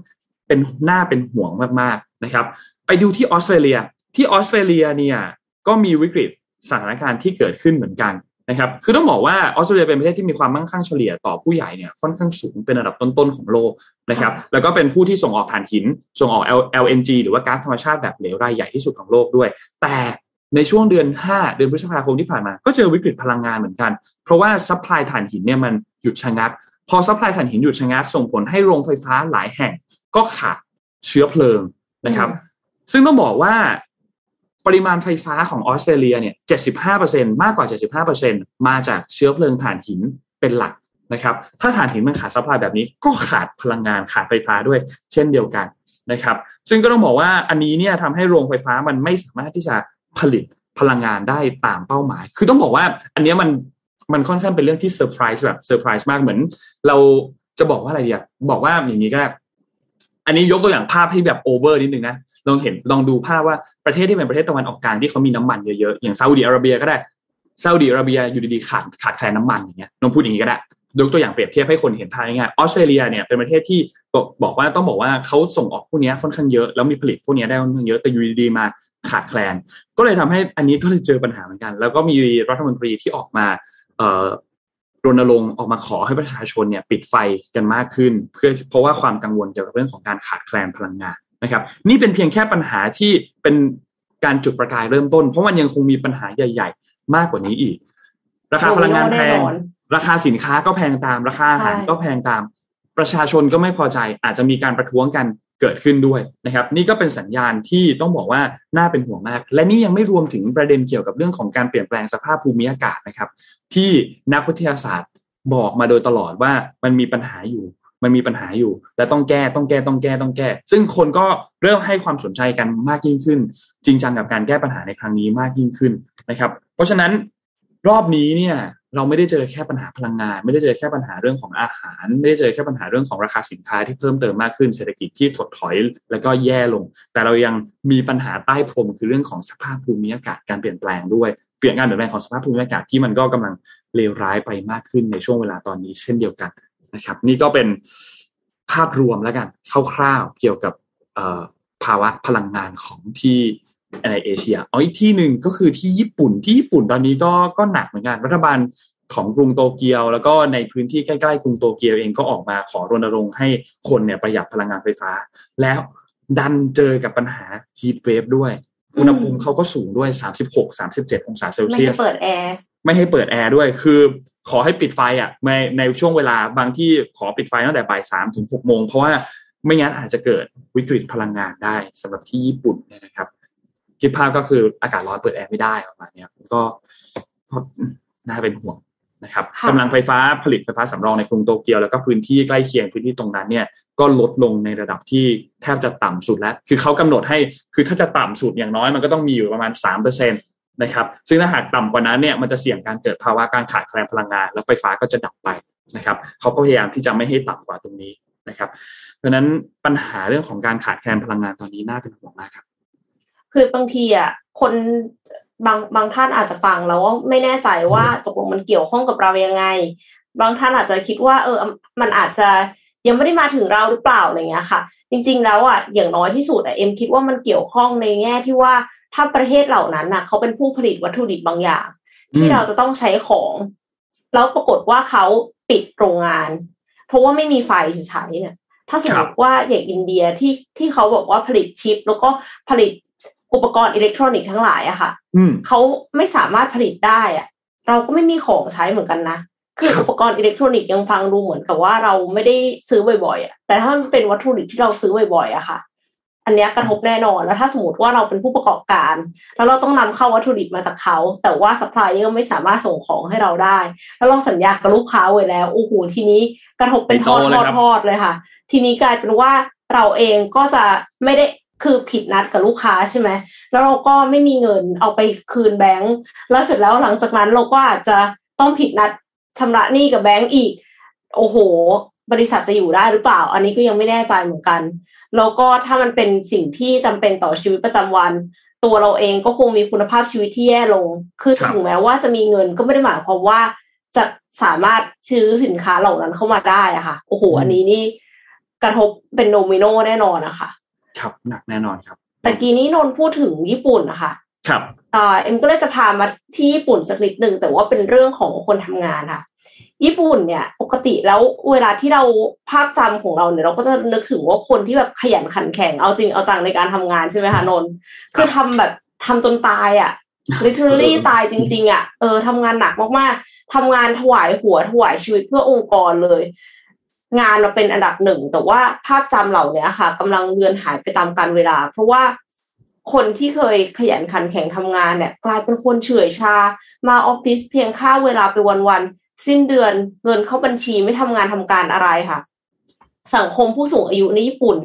เป็นหน้าเป็นห่วงมากๆนะครับ ไปดูที่ออสเตรเลีย ที่ออสเตรเลียเนี่ยก็มีวิกฤตสถานการณ์ที่เกิดขึ้นเหมือนกันนะครับ คือต้องบอกว่าออสเตรเลียเป็นประเทศที่มีความมั่งคั่งเฉลี่ยต่อผู้ใหญ่เนี่ยค่อนข้างสูงเป็นระดับต้นๆของโลกนะครับ แล้วก็เป็นผู้ที่ส่งออกถ่านหิน ส่งออก LNG หรือว่าก๊าซธรรมชาติแบบเหลวรายใหญ่ที่สุดของโลกด้วย แต่ในช่วงเดือน 5 เดือนพฤษภาคมที่ผ่านมา ก็เจอวิกฤตพลังงานเหมือนกัน เพราะว่าซัพพลายถ่านหินเนี่ยมันหยุดชะงัก พอซัพพลายถ่านหินหยุดชะงักส่งผลให้โรงไฟฟ้าหลายแห่งก็ขาดเชื้อเพลิงนะครับ ซึ่งต้องบอกว่าปริมาณไฟฟ้าของออสเตรเลียเนี่ย 75%มากกว่า 75%มาจากเชื้อเพลิงถ่านหินเป็นหลักนะครับ ถ้าถ่านหินมันขาดซัพพลายแบบนี้ ก็ขาดพลังงานขาดไฟฟ้าด้วย เช่นเดียวกันนะครับ ซึ่งก็ต้องบอกว่าอันนี้เนี่ยทำให้โรงไฟฟ้ามันไม่สามารถที่จะผลิตพลังงานได้ตามเป้าหมาย คือต้องบอกว่าอันนี้มัน มันค่อนข้างเป็นเรื่องที่เซอร์ไพรส์แบบเซอร์ไพรส์มากเหมือน เราจะบอกว่าอะไรดีอะบอกว่าอย่างนี้ก็ได้อันนี้ยกตัวอย่างภาพให้แบบโอเวอร์นิดนึงนะลองเห็นลองดูภาพว่าประเทศที่เป็นประเทศตะวันออกกลางที่เขามีน้ำมันเยอะๆอย่างซาอุดิอาระเบียก็ได้ซาอุดิอาระเบียอยู่ดีๆขาดขาดแคลนน้ามันอย่างเงี้ยลองพูดอย่างนี้ก็ได้ยกตัวอย่างเปรียบเทียบให้คนเห็นภาพง่ายออสเตรเลียเนี่ยเป็นประเทศที่บอกว่าต้องบอกว่าเขาส่งออกพวกนี้ค่อนข้างเยอะแล้วมีผลิตพวกนี้ได้ค่อนข้างเยอะแต่อยู่ดีๆมาขาดแคลน ก็เลยทำให้อันนี้ก็เลยเจอปัญหาเหมือนกัน แล้วก็มีรัฐมนตรีที่ออกมา รณรงค์ออกมาขอให้ประชาชนเนี่ยปิดไฟกันมากขึ้น เพื่อเพราะว่าความกังวลเกี่ยวกับเรื่องของการขาดแคลนพลังงานนะครับ นี่เป็นเพียงแค่ปัญหาที่เป็นการจุดประกายเริ่มต้น เพราะมันยังคงมีปัญหาใหญ่ ๆ มากกว่านี้อีก ราคาพลังงานแพง ราคาสินค้าก็แพงตาม ราคาอาหารก็แพงตาม ประชาชนก็ไม่พอใจอาจจะมีการประท้วงกัน เกิดขึ้นด้วยนะครับ นี่ก็เป็นสัญญาณที่ต้องบอกว่าน่าเป็นห่วงมาก และนี่ยังไม่รวมถึงประเด็นเกี่ยวกับเรื่องของการเปลี่ยนแปลงสภาพภูมิอากาศนะครับ ที่นักวิทยาศาสตร์บอกมาโดยตลอดว่ามันมีปัญหาอยู่ มันมีปัญหาอยู่ และต้องแก้ต้องแก้ต้องแก้ต้องแก้ ซึ่งคนก็เริ่มให้ความสนใจกันมากยิ่งขึ้น จริงจังกับการแก้ปัญหาในครั้งนี้มากยิ่งขึ้นนะครับ เพราะฉะนั้น รอบนี้เนี่ยเราไม่ได้เจอแค่ปัญหาพลังงาน ไม่ได้เจอแค่ปัญหาเรื่องของอาหาร ไม่ได้เจอแค่ปัญหาเรื่องของราคาสินค้าที่เพิ่มเติมมากขึ้นเศรษฐกิจที่ถดถอยแล้วก็แย่ลง แต่เรายังมีปัญหาใต้พรมคือเรื่องของสภาพภูมิอากาศการเปลี่ยนแปลงด้วยเปลี่ยนการเปลี่ยนแปลงของสภาพภูมิอากาศที่มันก็กำลังเลวร้ายไปมากขึ้นในช่วงเวลาตอนนี้เช่นเดียวกันนะครับ นี่ก็เป็นภาพรวมแล้วกันคร่าวๆเกี่ยวกับภาวะพลังงานของที่ ในเอเชียเอาอีกที่หนึ่งก็คือที่ญี่ปุ่นที่ญี่ปุ่นตอนนี้ก็ก็หนักเหมือนกันรัฐบาลของกรุงโตเกียว แล้วก็ในพื้นที่ใกล้ๆกรุงโตเกียวเองก็ออกมาขอรณรงค์ให้คนเนี่ยประหยัดพลังงานไฟฟ้า แล้วดันเจอกับปัญหาheat wave ด้วยอุณหภูมิเขาก็สูงด้วย 36 37 องศาเซลเซียส ไม่ให้เปิดแอร์ ไม่ให้เปิดแอร์ด้วย คือขอให้ปิดไฟอะในในช่วงเวลาบางที่ขอปิดไฟตั้งแต่บ่ายสามถึงหกโมง เพราะว่าไม่งั้นอาจจะเกิดวิกฤตพลังงานได้สำหรับที่ญี่ปุ่นเนี่ยนะครับ คิดภาพก็คืออากาศร้อนเปิดแอร์ไม่ได้ประมาณนี้ก็น่าเป็นห่วงนะครับกำลังไฟฟ้าผลิตไฟฟ้าสำรองในกรุงโตเกียวแล้วก็พื้นที่ใกล้เคียงพื้นที่ตรงนั้นเนี่ยก็ลดลงในระดับที่แทบจะต่ำสุดแล้ว คือเขากำหนดให้คือถ้าจะต่ำสุดอย่างน้อยมันก็ต้องมีอยู่ประมาณสามเปอร์เซ็นตนะครับซึ่งถ้าหากต่ำกว่านั้นเนี่ยมันจะเสี่ยงการเกิดภาวะการขาดแคลนพลังงาน แล้วไฟฟ้าก็จะดับไปนะครับเขาก็พยายามที่จะไม่ให้ต่ำกว่าตรงนี้นะครับ เพราะนั้นปัญหาเรื่องของการขาดแคลนพลังงานตอนนี้น่าเป็นห่วงมากครับ คือบางทีอะคนบางบางท่านอาจจะฟังแล้วว่าไม่แน่ใจว่าตกลงมันเกี่ยวข้องกับเรายังไง บางท่านอาจจะคิดว่า เออ มันอาจจะยังไม่ได้มาถึงเราหรือเปล่าอะไรเงี้ยค่ะ จริง ๆ แล้วอะอย่างน้อยที่สุดอะเอ็มคิดว่ามันเกี่ยวข้องในแง่ที่ว่าถ้าประเทศเหล่านั้นน่ะ เขาเป็นผู้ผลิตวัตถุดิบบางอย่าง ที่เราจะต้องใช้ของแล้วปรากฏว่าเขาปิดโรงงาน เพราะว่าไม่มีไฟใช้เนี่ยถ้าสมมติว่าอย่างอินเดียที่ที่เขาบอกว่าผลิตชิป แล้วก็ผลิต อุปกรณ์อิเล็กทรอนิกส์ทั้งหลายอะค่ะเขาไม่สามารถผลิตได้อะเราก็ไม่มีของใช้เหมือนกันนะคืออุปกรณ์อิเล็กทรอนิกส์ยังฟังดูเหมือนกับว่าเราไม่ได้ซื้อบ่อยๆอะแต่ถ้ามันเป็นวัตถุดิบที่เราซื้อบ่อยๆอะค่ะ อันนี้กระทบแน่นอนแล้วถ้าสมมติว่าเราเป็นผู้ประกอบการ แล้วเราต้องนำเข้าวัตถุดิบมาจากเขา แต่ว่าซัพพลายเออร์ไม่สามารถส่งของให้เราได้ แล้วเราสัญญากับลูกค้าไว้แล้วโอ้โหทีนี้กระทบเป็นทอดทอดทอดเลยค่ะ ทีนี้กลายเป็นว่าเราเองก็จะไม่ได้ คือผิดนัดกับลูกค้าใช่ไหมแล้วเราก็ไม่มีเงินเอาไปคืนแบงก์แล้วเสร็จแล้วหลังจากนั้นเราก็อาจจะต้องผิดนัดชำระหนี้กับแบงก์อีก โอ้โห บริษัทจะอยู่ได้หรือเปล่า อันนี้ก็ยังไม่แน่ใจเหมือนกัน แล้วก็ถ้ามันเป็นสิ่งที่จำเป็นต่อชีวิตประจำวัน ตัวเราเองก็คงมีคุณภาพชีวิตที่แย่ลง คือถึงแม้ว่าจะมีเงินก็ไม่ได้หมายความว่าจะสามารถซื้อสินค้าเหล่านั้นเข้ามาได้อะค่ะ โอ้โห อันนี้นี่กระทบเป็นโนมิโนแน่นอนนะคะ ครับหนักแน่นอนครับแต่กี้นี้นนพูดถึงญี่ปุ่นนะคะครับอ่าเอ็มก็เลยจะพามาที่ญี่ปุ่นสักนิดหนึ่งแต่ว่าเป็นเรื่องของคนทำงานค่ะ ญี่ปุ่นเนี่ย ปกติแล้วเวลาที่เราภาพจำของเราเนี่ยเราก็จะนึกถึงว่าคนที่แบบขยันขันแข็งเอาจริงเอาจังในการทำงานใช่ไหมคะนนคือทำแบบทำจนตายอะ literally ตายจริง ๆอะเออทำงานหนักมากๆทำงานถวายหัวถวายชีวิตเพื่อองค์กรเลย งานเราเป็นอันดับหนึ่ง แต่ว่าภาพจำเหล่านี้ค่ะกำลังเลือนหายไปตามกาลเวลา เพราะว่าคนที่เคยขยันขันแข็งทำงานเนี่ย กลายเป็นคนเฉื่อยชา มาออฟฟิศเพียงค่าเวลาไปวันสิ้นเดือนเงินเข้าบัญชีไม่ทำงานทำการอะไรค่ะ สังคมผู้สูงอายุในญี่ปุ่น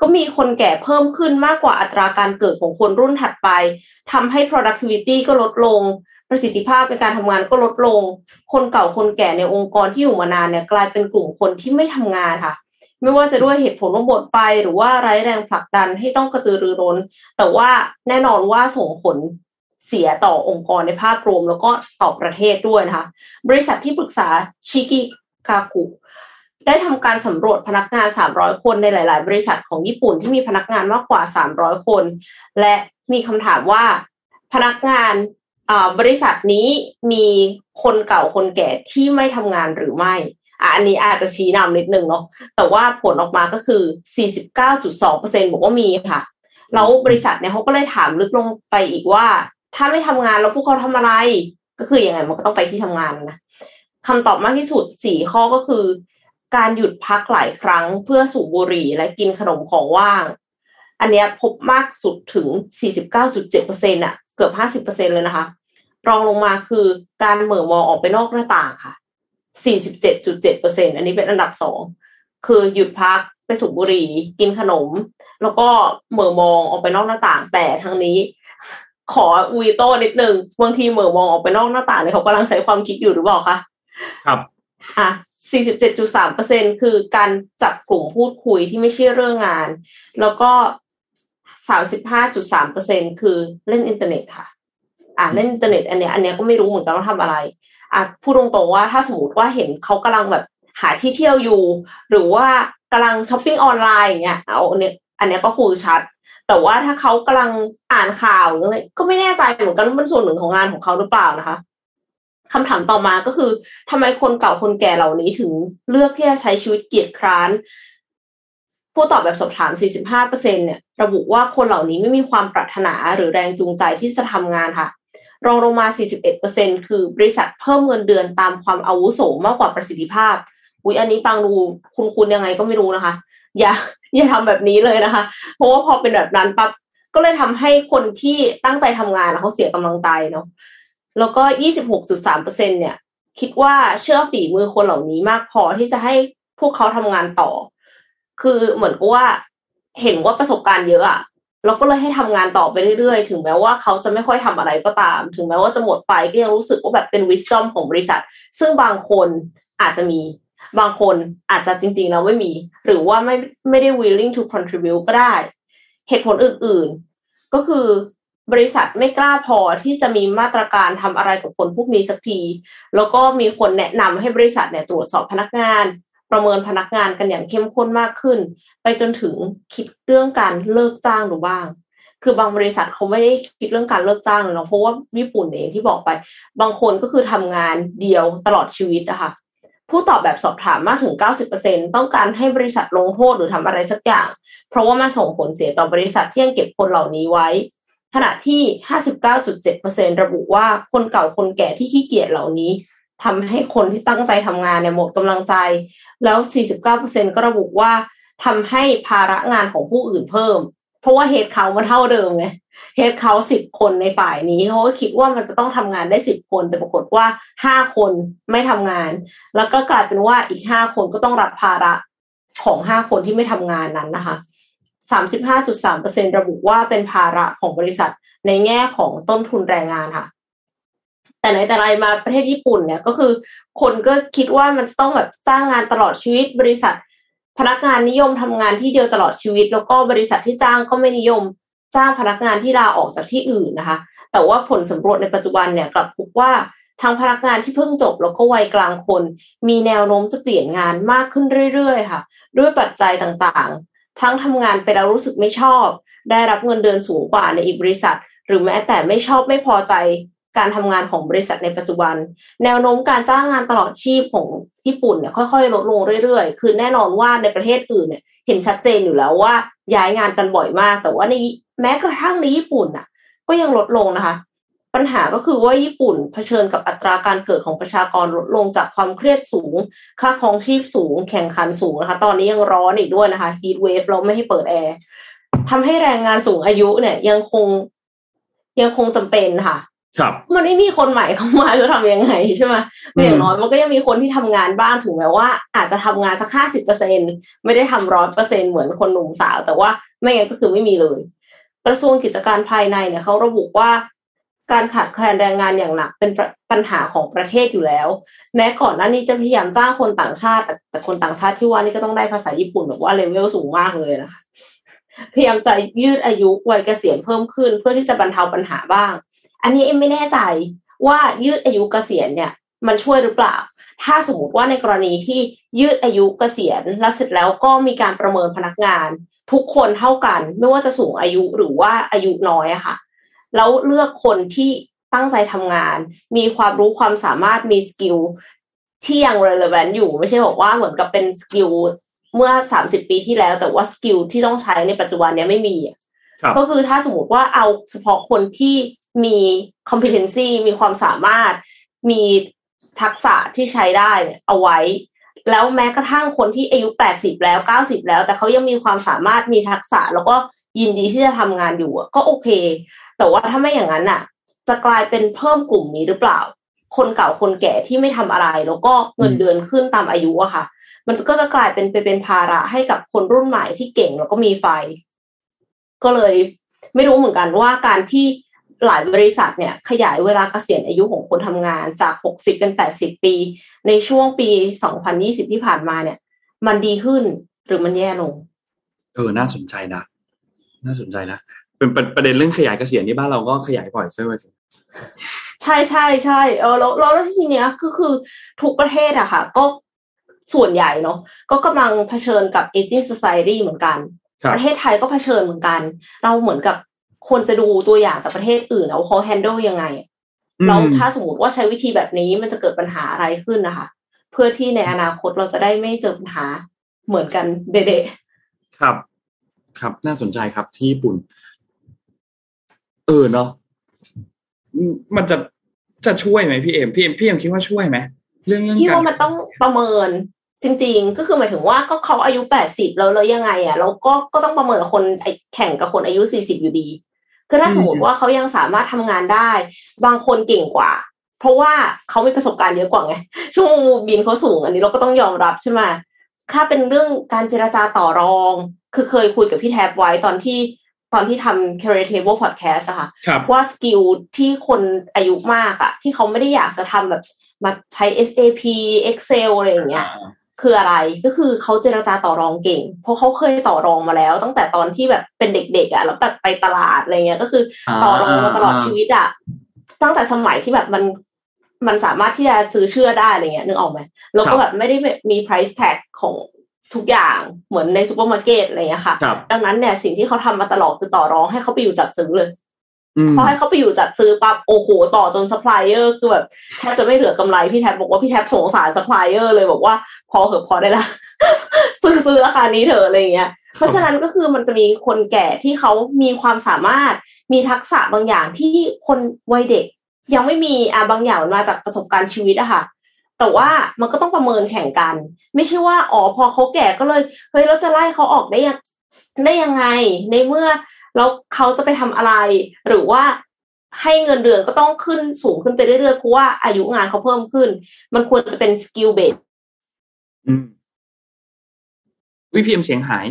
ก็มีคนแก่เพิ่มขึ้นมากกว่าอัตราการเกิดของคนรุ่นถัดไปทำให้ productivity ก็ลดลง ประสิทธิภาพในการทำงานก็ลดลง คนเก่าคนแก่ในองค์กรที่อยู่มานานเนี่ยกลายเป็นกลุ่มคนที่ไม่ทำงานค่ะ ไม่ว่าจะด้วยเหตุผลว่าหมดไฟหรือว่าไร้แรงผลักดันให้ต้องกระตือรือร้น แต่ว่าแน่นอนว่าส่งผลเสียต่อองค์กรในภาพรวมแล้วก็ต่อประเทศด้วยนะคะบริษัทที่ปรึกษาชิกิกากุได้ทำการสำรวจพนักงาน 300 คนในหลาย ๆ บริษัทของญี่ปุ่นที่มีพนักงานมากกว่า 300 คน และมีคำถามว่าพนักงาน บริษัทนี้มีคนเก่าคนแก่ที่ไม่ทำงานหรือไม่อันนี้อาจจะชี้นำนิดนึงเนาะแต่ว่าผลออกมาก็คือ 49.2%บอกว่ามีค่ะ แล้วบริษัทเนี่ยเขาก็เลยถามลึกลงไปอีกว่า ถ้าไม่ทำงานแล้วพวกเขาทำอะไร ก็คืออยังไงมันก็ต้องไปที่ทำงานนะคำตอบมากที่สุดสี่ข้อก็คือ การหยุดพักหลายครั้งเพื่อสูบบุหรี่และกินขนมของว่าง อันนี้พบมากสุดถึง 49.7%อะ เกือบ50%เลยนะคะ รองลงมาคือการเหม่อมองออกไปนอกหน้าต่างค่ะ47.7%อันนี้เป็นอันดับสองคือหยุดพักไปสูบบุหรี่กินขนม แล้วก็เหม่อมองออกไปนอกหน้าต่าง แต่ทั้งนี้ ขอวีโต้นิดนึงบางทีเหมือมองออกไปนอกหน้าต่างเนี่ยเขากำลังใช้ความคิดอยู่หรือเปล่าคะครับอะ47.3เปอร์เซ็นคือการจับกลุ่มพูดคุยที่ไม่ใช่เรื่องงาน แล้วก็ 35.3เปอร์เซ็นคือเล่นอินเทอร์เน็ตค่ะ อะเล่นอินเทอร์เน็ตอันเนี้ยอันเนี้ยก็ไม่รู้เหมือนกันว่าทำอะไร อะพูดตรงๆว่าถ้าสมมติว่าเห็นเขากำลังแบบหาที่เที่ยวอยู่ หรือว่ากำลังช้อปปิ้งออนไลน์อย่างเงี้ยเอาเนี้ยอันเนี้ยก็คือชัด แต่ว่าถ้าเขากำลังอ่านข่าวหรืออะไรก็ไม่แน่ใจเหมือนกันว่าเป็นส่วนหนึ่งของงานของเขาหรือเปล่านะคะคำถามต่อมาก็คือทำไมคนเก่าคนแก่เหล่านี้ถึงเลือกที่จะใช้ชีวิตเกียรติคร้าน ผู้ตอบแบบสอบถาม 45%เนี่ย ระบุว่าคนเหล่านี้ไม่มีความปรารถนาหรือแรงจูงใจที่จะทำงานค่ะ รองลงมา 41%คือบริษัทเพิ่มเงินเดือนตามความอาวุโสมากกว่าประสิทธิภาพ อุ้ยอันนี้ฟังดูคุณคุณยังไงก็ไม่รู้นะคะ อย่าอย่าทำแบบนี้เลยนะคะ เพราะว่าพอเป็นแบบนั้นปั๊บก็เลยทำให้คนที่ตั้งใจทำงานเขาเสียกำลังใจเนาะ แล้วก็ยี่สิบหกจุดสามเปอร์เซ็นเนี่ย คิดว่าเชื่อฝีมือคนเหล่านี้มากพอที่จะให้พวกเขาทำงานต่อ คือเหมือนกับว่าเห็นว่าประสบการณ์เยอะอะเราก็เลยให้ทำงานต่อไปเรื่อยๆ ถึงแม้ว่าเขาจะไม่ค่อยทำอะไรก็ตาม ถึงแม้ว่าจะหมดไปก็ยังรู้สึกว่าแบบเป็นวิสตอมของบริษัท ซึ่งบางคนอาจจะมี บางคนอาจจะจริงๆแล้วไม่มี หรือว่าไม่ไม่ได้ willing to contribute ก็ได้ เหตุผลอื่นๆ ก็คือบริษัทไม่กล้าพอที่จะมีมาตรการทำอะไรกับคนพวกนี้สักที แล้วก็มีคนแนะนำให้บริษัทเนี่ยตรวจสอบพนักงาน ประเมินพนักงานกันอย่างเข้มข้นมากขึ้น ไปจนถึงคิดเรื่องการเลิกจ้างหรือบ้าง คือบางบริษัทเขาไม่ได้คิดเรื่องการเลิกจ้างเลยเนาะเพราะว่าญี่ปุ่นเองที่บอกไป บางคนก็คือทำงานเดียวตลอดชีวิตนะคะผู้ตอบแบบสอบถามมากถึง 90%ต้องการให้บริษัทลงโทษหรือทำอะไรสักอย่าง เพราะว่ามันส่งผลเสียต่อบริษัทที่ยังเก็บคนเหล่านี้ไว้ ขณะที่ 59.7%ระบุว่าคนเก่าคนแก่ที่ขี้เกียจเหล่านี้ ทำให้คนที่ตั้งใจทำงานเนี่ยหมดกำลังใจ แล้ว 49%ก็ระบุว่าทำให้ภาระงานของผู้อื่นเพิ่ม เพราะว่าเฮดเขามันเท่าเดิมไงเฮดเขาสิบคนในฝ่ายนี้เขาก็คิดว่ามันจะต้องทำงานได้สิบคน แต่ปรากฏว่าห้าคนไม่ทำงาน แล้วก็กลายเป็นว่าอีกห้าคนก็ต้องรับภาระของห้าคนที่ไม่ทำงานนั้นนะคะสามสิบห้าจุดสามเปอร์เซ็นระบุว่าเป็นภาระของบริษัทในแง่ของต้นทุนแรงงานค่ะ แต่ในแต่ไรมาประเทศญี่ปุ่นเนี่ยก็คือ คนก็คิดว่ามันต้องแบบสร้างงานตลอดชีวิตบริษัท พนักงานนิยมทำงานที่เดียวตลอดชีวิต แล้วก็บริษัทที่จ้างก็ไม่นิยมจ้างพนักงานที่ลาออกจากที่อื่นนะคะ แต่ว่าผลสำรวจในปัจจุบันเนี่ยกลับพบว่าทางพนักงานที่เพิ่งจบแล้วก็วัยกลางคน มีแนวโน้มจะเปลี่ยนงานมากขึ้นเรื่อยๆค่ะ ด้วยปัจจัยต่างๆ ทั้งทำงานไปแล้วรู้สึกไม่ชอบ ได้รับเงินเดือนสูงกว่าในอีกบริษัท หรือแม้แต่ไม่ชอบไม่พอใจ การทำงานของบริษัทในปัจจุบัน แนวโน้มการจ้างงานตลอดชีพของญี่ปุ่นเนี่ยค่อยๆลดลงเรื่อยๆ คือแน่นอนว่าในประเทศอื่นเนี่ยเห็นชัดเจนอยู่แล้วว่าย้ายงานกันบ่อยมาก แต่ว่าในแม้กระทั่งในญี่ปุ่นอะ ก็ยังลดลงนะคะ ปัญหาก็คือว่าญี่ปุ่นเผชิญกับอัตราการเกิดของประชากรลดลงจากความเครียดสูง ค่าครองชีพสูง แข่งขันสูงนะคะ ตอนนี้ยังร้อนอีกด้วยนะคะฮีทเวฟเราไม่ให้เปิดแอร์ทำให้แรงงานสูงอายุเนี่ยยังคงยังคงจำเป็นค่ะ ครับมันไม่มีคนใหม่เข้ามาจะทำยังไงใช่ไหมอย่างน้อยมันก็ยังมีคนที่ทำงานบ้างถึงแม้ว่า อาจจะทำงานสักห้าสิบเปอร์เซ็นไม่ได้ทำร้อยเปอร์เซ็นเหมือนคนหนุ่มสาว แต่ว่าไม่งั้นก็คือไม่มีเลย กระทรวงกิจการภายในเนี่ยเขาระบุว่าการขาดแคลนแรงงานอย่างหนักเป็นปัญหาของประเทศอยู่แล้ว แม้ก่อนหน้านี้จะพยายามจ้างคนต่างชาติแต่แต่คนต่างชาติที่ว่านี่ก็ต้องได้ภาษาญี่ปุ่นแบบว่าเลเวลสูงมากเลยนะคะพยายามจะยืดอายุวัยเกษียณเพิ่มขึ้น เพื่อที่จะบรรเทาปัญหาบ้าง อันนี้เอ็มไม่แน่ใจว่ายืดอายุเกษียณเนี่ย มันช่วยหรือเปล่า ถ้าสมมติว่าในกรณีที่ยืดอายุเกษียณแล้วเสร็จแล้วก็มีการประเมินพนักงาน ทุกคนเท่ากัน ไม่ว่าจะสูงอายุหรือว่าอายุน้อยอะค่ะ แล้วเลือกคนที่ตั้งใจทำงาน มีความรู้ความสามารถมี skill ที่ยัง relevant อยู่ไม่ใช่บอกว่าเหมือนกับเป็น skill เมื่อสามสิบปีที่แล้ว แต่ว่า skill ที่ต้องใช้ในปัจจุบันเนี้ยไม่มีก็คือถ้าสมมติว่าเอาเฉพาะคนที่ มี competency มีความสามารถ มีทักษะที่ใช้ได้เอาไว้ แล้วแม้กระทั่งคนที่อายุแปดสิบแล้วเก้าสิบแล้ว แต่เขายังมีความสามารถมีทักษะ แล้วก็ยินดีที่จะทำงานอยู่ก็โอเค แต่ว่าถ้าไม่อย่างนั้นอะ จะกลายเป็นเพิ่มกลุ่มนี้หรือเปล่า คนเก่าคนแก่ที่ไม่ทำอะไร แล้วก็เงินเดือนขึ้นตามอายุอะค่ะ มันก็จะกลายเป็นไปเป็นภาระให้กับคนรุ่นใหม่ที่เก่งแล้วก็มีไฟ ก็เลย ไม่รู้เหมือนกันว่าการที่ หลายบริษัทเนี่ยขยายเวลาเกษียณอายุของคนทำงานจากหกสิบเป็นแปดสิบปี ในช่วงปีสองพันยี่สิบที่ผ่านมาเนี่ย มันดีขึ้นหรือมันแย่ลง เออ น่าสนใจนะ น่าสนใจนะ เป็นประเด็นเรื่องขยายเกษียณที่บ้านเราก็ขยายบ่อยใช่ไหมใช่ใช่ใช่เออแล้วแล้วทีเนี้ยก็คือทุกประเทศอะค่ะ ก็ส่วนใหญ่เนาะก็กำลังเผชิญกับ aging society เหมือนกัน ประเทศไทยก็เผชิญเหมือนกัน เราเหมือนกับ ควรจะดูตัวอย่างจากประเทศอื่นเอาเขา handle ยังไงเราถ้าสมมติว่าใช้วิธีแบบนี้มันจะเกิดปัญหาอะไรขึ้นนะคะ เพื่อที่ในอนาคตเราจะได้ไม่เจอปัญหาเหมือนกันเด็ดๆครับ ครับน่าสนใจครับที่ญี่ปุ่น เออเนาะมันจะจะช่วยไหมพี่เอ็มพี่เอ็มพี่เอ็มคิดว่าช่วยไหมเรื่องเรื่องพี่ว่ามันต้องประเมินจริง ๆ ก็คือหมายถึงว่าก็เขาอายุแปดสิบแล้วแล้วยังไง อะ เราก็ก็ต้องประเมินคนแข่งกับคนอายุสี่สิบอยู่ดี คือถ้าสมมติว่าเขายังสามารถทำงานได้ บางคนเก่งกว่า เพราะว่าเขามีประสบการณ์เยอะกว่าไงช่วงบินเขาสูง อันนี้เราก็ต้องยอมรับใช่ไหมถ้าเป็นเรื่องการเจราจาต่อรอง คือเคยคุยกับพี่แท็บไว้ตอนที่ตอนที่ทำ Career Table Podcast อะค่ะ ว่าสกิลที่คนอายุมากอะที่เขาไม่ได้อยากจะทำแบบมาใช้ SAP Excel อะไรอย่างเงี้ย คืออะไรก็คือเขาเจรจาต่อรองเก่ง เพราะเขาเคยต่อรองมาแล้ว ตั้งแต่ตอนที่แบบเป็นเด็กๆอะแล้วแบบไปตลาดอะไรเงี้ยก็คือต่อรองมาตลอดชีวิตอะตั้งแต่สมัยที่แบบมันมันสามารถที่จะซื้อเชื่อได้อะไรเงี้ยนึกออกไหมแล้วก็แบบไม่ได้มี price tag ของทุกอย่างเหมือนในซูเปอร์มาร์เก็ตอะไรเงี้ยค่ะ ดังนั้นเนี่ยสิ่งที่เขาทำมาตลอดคือต่อรองให้เขาไปอยู่จัดซื้อเลย พอให้เขาไปอยู่จัดซื้อปั๊บโอ้โหต่อจนซัพพลายเออร์คือแบบแทบจะไม่เหลือกำไรพี่แท็บบอกว่าพี่แท็บสงสารซัพพลายเออร์เลยบอกว่าพอเหอะพอได้ละซื้อซื้อราคานี้เถอะอะไรเงี้ย เพราะฉะนั้นก็คือมันจะมีคนแก่ที่เขามีความสามารถมีทักษะบางอย่างที่คนวัยเด็ก ยังไม่มีอะบางอย่างมาจากประสบการณ์ชีวิตอะค่ะ แต่ว่ามันก็ต้องประเมินแข่งกัน ไม่ใช่ว่าอ๋อพอเขาแก่ก็เลยเฮ้ยเราจะไล่เขาออกได้ยังได้ยังไงในเมื่อ แล้วเขาจะไปทำอะไร หรือว่าให้เงินเดือนก็ต้องขึ้นสูงขึ้นไปเรื่อยๆเพราะว่าอายุงานเขาเพิ่มขึ้น มันควรจะเป็น skill-basedอืมพี่เอ็มเสียงหาย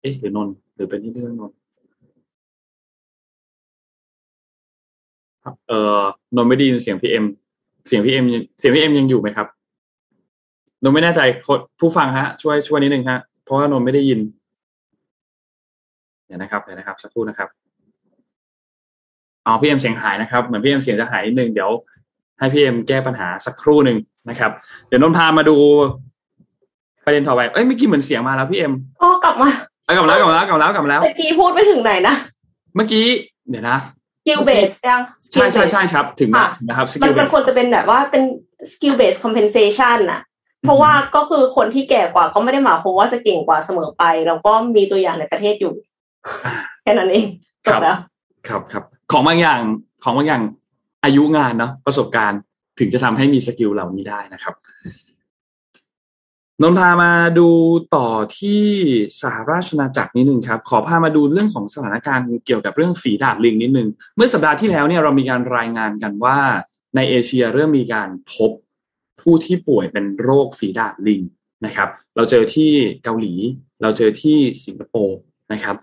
เอ๊ะหรือนนท์หรือเป็นที่เรื่องนนท์ครับเอ่อนนท์ไม่ได้ยินเสียงพี่เอ็มเสียงพี่เอ็มเสียงพี่เอ็มยังอยู่ไหมครับ นนท์ไม่แน่ใจคนผู้ฟังฮะ ช่วยช่วยนิดนึงฮะ เพราะว่านนท์ไม่ได้ยินเดี๋ยวนะครับเดี๋ยวนะครับสักครู่นะครับอ๋อพี่เอ็มเสียงหายนะครับ เหมือนพี่เอ็มเสียงจะหายนิดนึงเดี๋ยวให้พี่เอ็มแก้ปัญหาสักครู่หนึ่งนะครับ เดี๋ยวนนท์พามาดูประเด็นต่อไปเอ้ยเมื่อกี้เหมือนเสียงมาแล้วพี่เอ็มอ๋อกลับมาเอ้ยกลับมาแล้วกลับมาแล้วกลับมาแล้วกลับมาแล้วตะกี้พูดไปถึงไหนนะเมื่อกี้เดี๋ยวนะสกิลเบสยังใช่ใช่ใช่ครับ ถึงค่ะนะครับสมักินลมันควรจะเป็นแบบว่าเป็น skill based compensation น่ะ เพราะว่าก็คือคนที่แก่กว่าก็ไม่ได้หมายความว่าจะเก่งกว่าเสมอไป แล้วก็มีตัวอย่างในประเทศอยู่แค่นั้นเองจบแล้วครับครับ ของบางอย่างของบางอย่างอายุงานเนาะประสบการณ์ถึงจะทำให้มีสกิลเหล่านี้ได้นะครับนนท์พามาดูต่อที่สหราชอาณาจักรนิดนึงครับ ขอพามาดูเรื่องของสถานการณ์เกี่ยวกับเรื่องฝีดาดลิงนิดนึง เมื่อสัปดาห์ที่แล้วเนี่ยเรามีการรายงานกันว่าในเอเชียเริ่มมีการพบ ผู้ที่ป่วยเป็นโรคฝีดาดลิงนะครับ เราเจอที่เกาหลี เราเจอที่สิงคโปร์นะครับ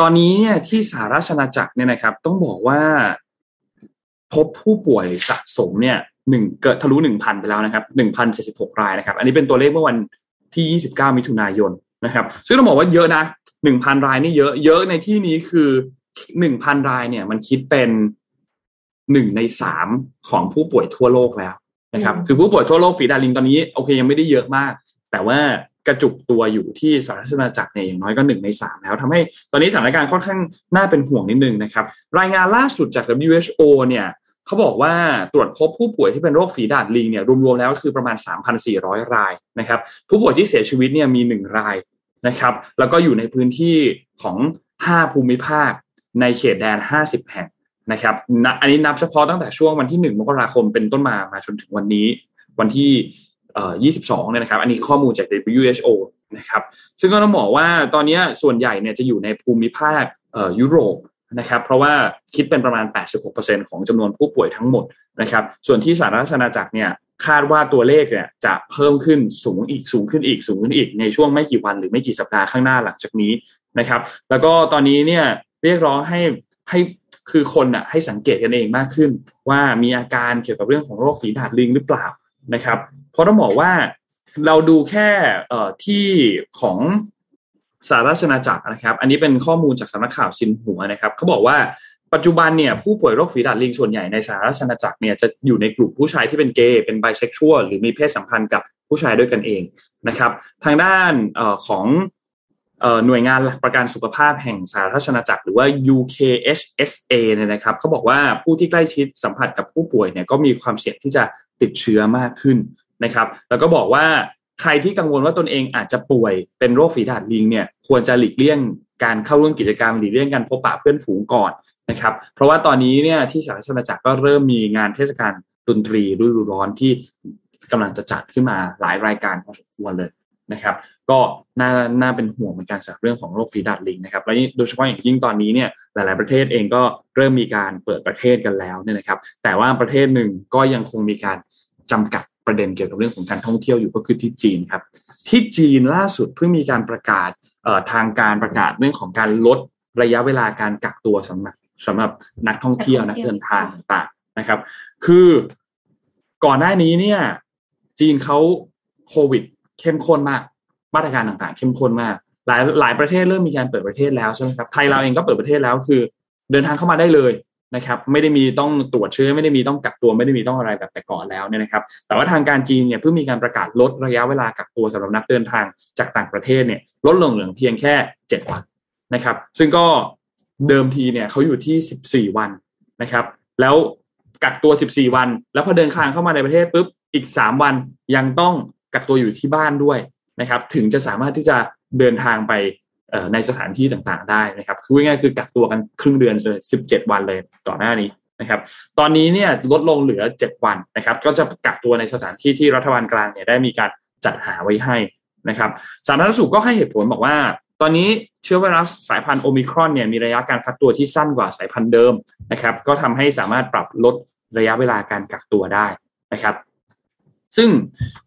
ตอนนี้เนี่ยที่สหราชอาณาจักรเนี่ยนะครับ ต้องบอกว่า พบผู้ป่วยสะสมเนี่ยหนึ่งเกิดทะลุหนึ่งพันไปแล้วนะครับหนึ่งพันเจ็ดสิบหกรายนะครับ อันนี้เป็นตัวเลขเมื่อวันที่ยี่สิบเก้ามิถุนายนนะครับ ซึ่งต้องบอกว่าเยอะนะหนึ่งพันรายนี่เยอะเยอะในที่นี้คือหนึ่งพันรายเนี่ย มันคิดเป็นหนึ่งในสามของผู้ป่วยทั่วโลกแล้ว นะครับอืมคือผู้ป่วยทั่วโลกฝีดาดลิงตอนนี้โอเคยังไม่ได้เยอะมาก แต่ว่ากระจุกตัวอยู่ที่สหราชอาณาจักรเนี่ยอย่างน้อยก็หนึ่งในสามแล้วทำให้ตอนนี้สถานการณ์ค่อนข้างน่าเป็นห่วงนิดนึงนะครับ รายงานล่าสุดจาก WHO เนี่ยเขาบอกว่าตรวจพบผู้ป่วยที่เป็นโรคฝีดาดลิงเนี่ยรวมๆแล้วคือประมาณ 3,400 รายนะครับ ผู้ป่วยที่เสียชีวิตเนี่ยมีหนึ่งรายนะครับ แล้วก็อยู่ในพื้นที่ของ 5 ภูมิภาคในเขตแดน 50 แห่ง นะครับอันนี้นับเฉพาะตั้งแต่ช่วงวันที่ 1 มกราคมเป็นต้นมามาจนถึงวันนี้วันที่เอ่อ22 เนี่ยนะครับ อันนี้ข้อมูลจาก WHO นะครับ ซึ่งก็ต้องบอกว่าตอนนี้ส่วนใหญ่เนี่ยจะอยู่ในภูมิภาคยุโรปนะครับ เพราะว่าคิดเป็นประมาณ 86%ของจำนวนผู้ป่วยทั้งหมดนะครับ ส่วนที่สหราชอาณาจักรเนี่ยคาดว่าตัวเลขเนี่ยจะเพิ่มขึ้นสูงอีกสูงขึ้นอีกสูงขึ้นอีกในช่วงไม่กี่วันหรือไม่กี่สัปดาห์ข้างหน้าหลังจากนี้นะครับ แล้วก็ตอนนี้เนี่ยเรียกร้องให้ให้ คือคนอะให้สังเกตกันเองมากขึ้น ว่ามีอาการเกี่ยวกับเรื่องของโรคฝีดาดลิงหรือเปล่านะครับ เพราะต้องบอกว่าเราดูแค่เอ่อที่ของสหราชอาจักรนะครับ อันนี้เป็นข้อมูลจากสำนักข่าวซินหัวนะครับเขาบอกว่าปัจจุบันเนี่ยผู้ป่วยโรคฝีดาดลิงส่วนใหญ่ในสหราชอาจักรเนี่ยจะอยู่ในกลุ่มผู้ชายที่เป็นเกย์เป็นไบเซ็กชวลหรือมีเพศสัมพันธ์กับผู้ชายด้วยกันเองนะครับ ทางด้านเอ่อของ หน่วยงานหลักประกันสุขภาพแห่งสหราชอาณจักรหรือว่า UKHSA เนี่ยนะครับเขาบอกว่าผู้ที่ใกล้ชิดสัมผัสกับผู้ป่วยเนี่ยก็มีความเสี่ยงที่จะติดเชื้อมากขึ้นนะครับ แล้วก็บอกว่าใครที่กังวลว่าตนเองอาจจะป่วยเป็นโรคฝีดาดลิงเนี่ยควรจะหลีกเลี่ยงการเข้าร่วมกิจกรรมหลีกเลี่ยงการพบปะเพื่อนฝูงก่อนนะครับ เพราะว่าตอนนี้เนี่ยที่สหราชอาณจักรก็เริ่มมีงานเทศกาลดนตรีฤดูร้อนที่กำลังจะจัดขึ้นมาหลายรายการพอสมควรเลย นะครับ ก็น่าน่าเป็นห่วงเหมือนกันสำหรับเรื่องของโรคฝีดาดลิงนะครับและโดยเฉพาะอย่างยิ่งตอนนี้เนี่ยหลาย ๆ ประเทศเองก็เริ่มมีการเปิดประเทศกันแล้วเนี่ยนะครับ แต่ว่าประเทศหนึ่งก็ยังคงมีการจำกัดประเด็นเกี่ยวกับเรื่องของการท่องเที่ยวอยู่ก็คือที่จีนครับ ที่จีนล่าสุดเพิ่งมีการประกาศทางการประกาศเรื่องของการลดระยะเวลาการกักตัวสำหรับสำหรับนักท่องเที่ยวนักเดินทางต่างๆนะครับ คือก่อนหน้านี้เนี่ย จีนเขาโควิด เข้มข้นมากมาตรการต่างๆ เข้มข้นมาก หลายหลายประเทศเริ่มมีการเปิดประเทศแล้วใช่ไหมครับไทยเราเองก็เปิดประเทศแล้วคือ เดินทางเข้ามาได้เลยนะครับ ไม่ได้มีต้องตรวจเชื้อไม่ได้มีต้องกักตัวไม่ได้มีต้องอะไรแบบแต่ก่อนแล้วเนี่ยนะครับ แต่ว่าทางการจีนเนี่ยเพิ่งมีการประกาศลดระยะเวลากักตัวสำหรับนักเดินทางจากต่างประเทศเนี่ยลดลงเหลือเพียงแค่เจ็ดวันนะครับ ซึ่งก็เดิมทีเนี่ยเขาอยู่ที่สิบสี่วันนะครับ แล้วกักตัวสิบสี่วัน แล้วพอเดินทางเข้ามาในประเทศปุ๊บ อีกสามวันยังต้อง กักตัวอยู่ที่บ้านด้วยนะครับ ถึงจะสามารถที่จะเดินทางไปในสถานที่ต่างๆได้นะครับคือง่ายๆคือกักตัวกันครึ่งเดือนเลยสิบเจ็ดวันเลยต่อหน้านี้นะครับ ตอนนี้เนี่ยลดลงเหลือ7วันนะครับ ก็จะกักตัวในสถานที่ที่รัฐบาลกลางเนี่ยได้มีการจัดหาไว้ให้นะครับ สาธารณสุขก็ให้เหตุผลบอกว่า ตอนนี้เชื้อไวรัสสายพันธุ์โอมิครอนเนี่ยมีระยะการฟักตัวที่สั้นกว่าสายพันธุ์เดิมนะครับ ก็ทำให้สามารถปรับลดระยะเวลาการกักตัวได้นะครับ ซึ่ง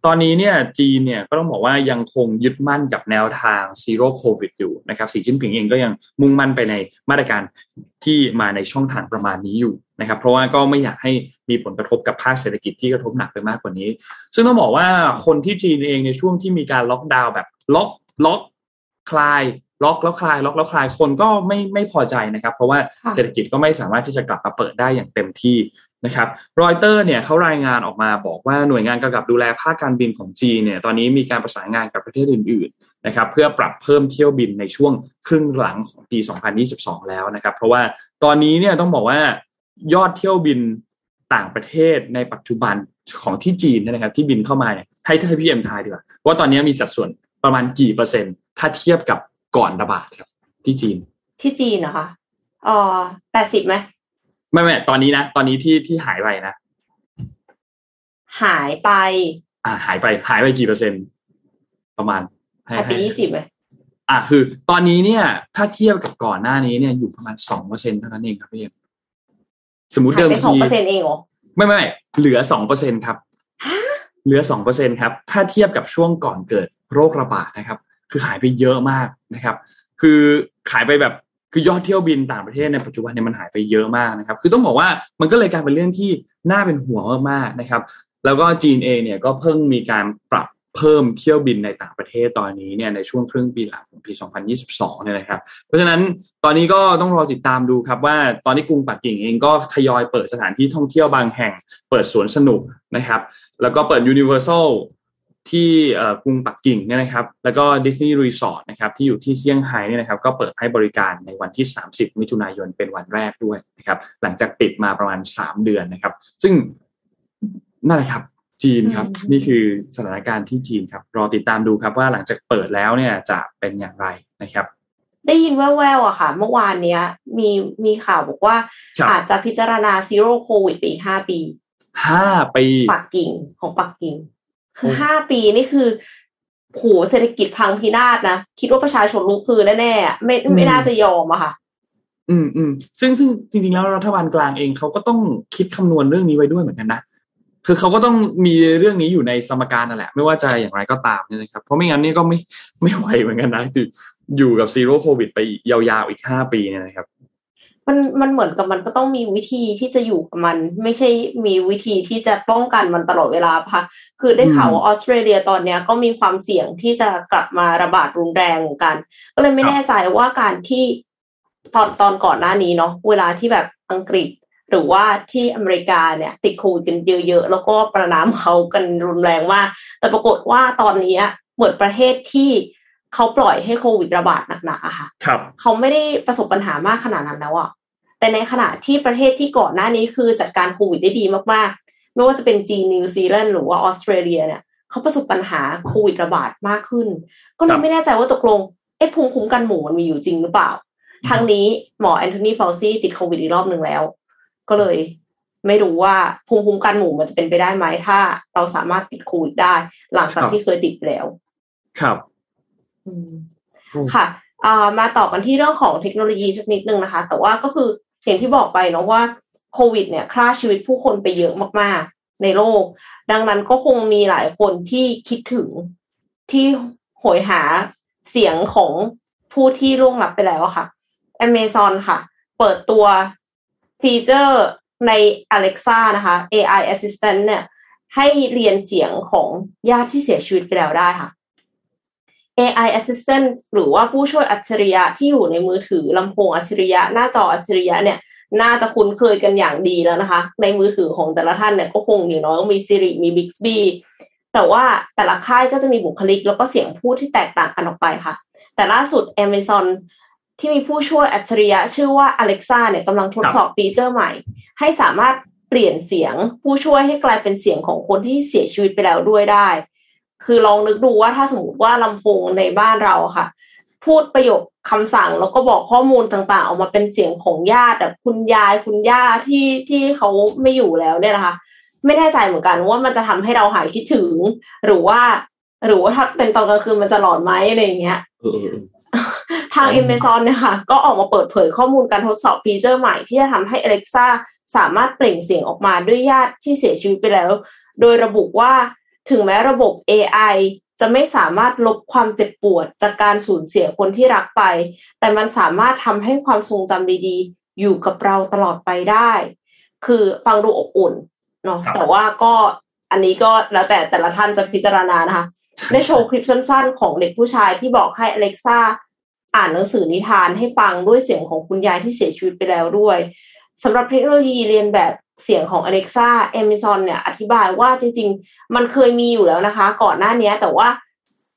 ตอนนี้เนี่ยจีนเนี่ยก็ต้องบอกว่ายังคงยึดมั่นกับแนวทาง Zero Covid อยู่นะครับสีจิ้นผิงเองก็ยังมุ่งมั่นไปในมาตรการที่มาในช่องทางประมาณนี้อยู่นะครับ เพราะว่าก็ไม่อยากให้มีผลกระทบกับภาคเศรษฐกิจที่กระทบหนักไปมากกว่านี้ ซึ่งต้องบอกว่าคนที่จีนเองในช่วงที่มีการล็อกดาวน์แบบล็อกล็อกคลายล็อกแล้วคลายล็อกแล้วคลายคนก็ไม่ไม่พอใจนะครับ เพราะว่าเศรษฐกิจก็ไม่สามารถที่จะกลับมาเปิดได้อย่างเต็มที่ นะครับรอยเตอร์เนี่ยเขารายงานออกมาบอกว่าหน่วยงานกำกับดูแลภาคการบินของจีนเนี่ยตอนนี้มีการประสานงานกับประเทศอื่นๆนะครับเพื่อปรับเพิ่มเที่ยวบินในช่วงครึ่งหลังของปี 2022 แล้วนะครับ เพราะว่าตอนนี้เนี่ยต้องบอกว่ายอดเที่ยวบินต่างประเทศในปัจจุบันของที่จีนนะครับ ที่บินเข้ามาเนี่ยให้ให้พี่เอ็มทายดีกว่าว่าตอนนี้มีสัดส่วนประมาณกี่เปอร์เซ็นต์ ถ้าเทียบกับก่อนระบาดครับที่จีน ที่จีนนะคะอ๋อแปดสิบไหม ไม่ไม่ตอนนี้นะตอนนี้ที่ที่หายไปนะหายไป อ่า หายไป หายไปกี่เปอร์เซ็นต์ประมาณหายไปยี่สิบไหมอ่าคือ ตอนนี้เนี่ย ถ้าเทียบกับก่อนหน้านี้เนี่ยอยู่ประมาณสองเปอร์เซ็นเท่านั้นเองครับพี่เอ็มสมมติเดิมทีสองเปอร์เซ็นเองเหรอไม่ไม่เหลือสองเปอร์เซ็นครับเหลือสองเปอร์เซ็นครับ ถ้าเทียบกับช่วงก่อนเกิดโรคระบาดนะครับ คือหายไปเยอะมากนะครับ คือขายไปแบบ คือยอดเที่ยวบินต่างประเทศในปัจจุบันเนี่ยมันหายไปเยอะมากนะครับ คือต้องบอกว่ามันก็เลยกลายเป็นเรื่องที่น่าเป็นห่วงมากๆนะครับ แล้วก็จีนเองเนี่ยก็เพิ่งมีการปรับเพิ่มเที่ยวบินในต่างประเทศตอนนี้เนี่ยในช่วงครึ่งปีหลังของปี 2022 เนี่ยนะครับ เพราะฉะนั้นตอนนี้ก็ต้องรอติดตามดูครับว่าตอนนี้กรุงปักกิ่งเองก็ทยอยเปิดสถานที่ท่องเที่ยวบางแห่ง เปิดสวนสนุกนะครับ แล้วก็เปิด Universal ที่กรุงปักกิ่งเนี่ยนะครับ แล้วก็ดิสนีย์รีสอร์ทนะครับที่อยู่ที่เซี่ยงไฮ้เนี่ยนะครับก็เปิดให้บริการในวันที่ 30 มิถุนายนเป็นวันแรกด้วยนะครับ หลังจากปิดมาประมาณ 3 เดือนนะครับ ซึ่งนั่นแหละครับจีนครับ นี่คือสถานการณ์ที่จีนครับ รอติดตามดูครับว่าหลังจากเปิดแล้วเนี่ยจะเป็นอย่างไรนะครับ ได้ยินแว่วๆอะค่ะ เมื่อวานเนี้ย มีมีข่าวบอกว่า อาจจะพิจารณาซีโร่โควิดไปอีกห้าปีห้าปีปักกิ่งของปักกิ่ง คือห้าปีนี่คือโหเศรษฐกิจพังพินาศนะ คิดว่าประชาชนรู้คือแน่ๆไม่ไม่น่าจะยอมอะค่ะ อืมอืมซึ่งซึ่งจริง ๆ แล้วรัฐบาลกลางเองเขาก็ต้องคิดคำนวณเรื่องนี้ไว้ด้วยเหมือนกันนะคือเขาก็ต้องมีเรื่องนี้อยู่ในสมการนั่นแหละ ไม่ว่าจะอย่างไรก็ตามเนี่ยนะครับ เพราะไม่งั้นนี่ก็ไม่ไม่ไหวเหมือนกันนะอยู่กับซีโร่โควิดไปยาวๆอีกห้าปีเนี่ยนะครับ มันมันเหมือนกับมันก็ต้องมีวิธีที่จะอยู่กับมัน ไม่ใช่มีวิธีที่จะป้องกันมันตลอดเวลาค่ะ คือได้ข่าวว่าออสเตรเลียตอนเนี้ยก็มีความเสี่ยงที่จะกลับมาระบาดรุนแรงเหมือนกัน ก็เลยไม่แน่ใจว่าการที่ตอนตอนก่อนหน้านี้เนาะเวลาที่แบบอังกฤษหรือว่าที่อเมริกาเนี่ย ติดโควิดกันเยอะๆ แล้วก็ประนามเขากันรุนแรงมาก แต่ปรากฏว่าตอนนี้เหมือนประเทศที่เขาปล่อยให้โควิดระบาดหนักๆอะค่ะเขาไม่ได้ประสบปัญหามากขนาดนั้นแล้วอะ แต่ในขณะที่ประเทศที่ก่อนหน้านี้คือจัดการโควิดได้ดีมากๆ ไม่ว่าจะเป็นจีนนิวซีแลนด์หรือว่าออสเตรเลียเนี่ยเขาประสบปัญหาโควิดระบาดมากขึ้น ก็เลยไม่แน่ใจว่าตกลงเอ๊ะภูมิคุ้มกันหมู่มันมีอยู่จริงหรือเปล่าทางนี้หมอแอนโทนีฟาวซีติดโควิดอีกรอบหนึ่งแล้ว ก็เลยไม่รู้ว่าภูมิคุ้มกันหมู่มันจะเป็นไปได้ไหมถ้า เราสามารถติดโควิดได้ หลังจากที่เคยติดแล้ว ครับค่ะมาต่อกันที่เรื่องของเทคโนโลยีสักนิดนึงนะคะ แต่ว่าก็คือ อย่างที่บอกไปเนาะว่าโควิดเนี่ยฆ่าชีวิตผู้คนไปเยอะมากๆ ในโลก ดังนั้นก็คงมีหลายคนที่คิดถึงที่หยหาเสียงของผู้ที่ล่วงลับไปแล้วค่ะ Amazon ค่ะ เปิดตัวฟีเจอร์ใน Alexa นะคะ AI Assistant เนี่ย ให้เรียนเสียงของญาติที่เสียชีวิตไปแล้วได้ค่ะ AI Assistant หรือว่าผู้ช่วยอัจฉริยะที่อยู่ในมือถือลำโพงอัจฉริยะ หน้าจออัจฉริยะเนี่ยน่าจะคุ้นเคยกันอย่างดีแล้วนะคะ ในมือถือของแต่ละท่านเนี่ยก็คงอย่างน้อยก็มี Siri มี Bixby แต่ว่าแต่ละค่ายก็จะมีบุคลิก แล้วก็เสียงพูดที่แตกต่างกันออกไปค่ะ แต่ล่าสุด Amazon ที่มีผู้ช่วยอัจฉริยะ ชื่อว่า Alexa เนี่ยกำลังทดสอบฟีเจอร์ใหม่ ให้สามารถเปลี่ยนเสียงผู้ช่วยให้กลายเป็นเสียงของคนที่เสียชีวิตไปแล้วด้วยได้ คือลองนึกดูว่าถ้าสมมติว่าลำโพงในบ้านเราค่ะ พูดประโยคคำสั่งแล้วก็บอกข้อมูลต่างๆ ออกมาเป็นเสียงของญาติแบบคุณยายคุณย่าที่ที่เขาไม่อยู่แล้วเนี่ยนะคะ ไม่แน่ใจเหมือนกันว่ามันจะทำให้เราหายคิดถึง หรือว่า หรือว่าถ้าเป็นตอนกลางคืนมันจะหลอนไหมอะไรอย่างเงี้ยเออเออเออทาง Amazon เนี่ยค่ะ ก็ออกมาเปิดเผยข้อมูลการทดสอบฟีเจอร์ใหม่ที่จะทำให้ Alexa สามารถเปล่งเสียงออกมาด้วยญาติที่เสียชีวิตไปแล้ว โดยระบุว่า ถึงแม้ระบบ AI จะไม่สามารถลบความเจ็บปวดจากการสูญเสียคนที่รักไป แต่มันสามารถทำให้ความทรงจำดีๆ อยู่กับเราตลอดไปได้ คือฟังดูอบอุ่นเนาะครับแต่ว่าก็อันนี้ก็แล้วแต่แต่ละท่านจะพิจารณานะคะ ได้โชว์คลิปสั้นๆ ของเด็กผู้ชายที่บอกให้อเล็กซ่าอ่านหนังสือนิทานให้ฟังด้วยเสียงของคุณยายที่เสียชีวิตไปแล้วด้วยสำหรับเทคโนโลยีเรียนแบบ เสียงของ Alexa Amazon เนี่ยอธิบายว่าจริง ๆ มันเคยมีอยู่แล้วนะคะ ก่อนหน้านี้แต่ว่า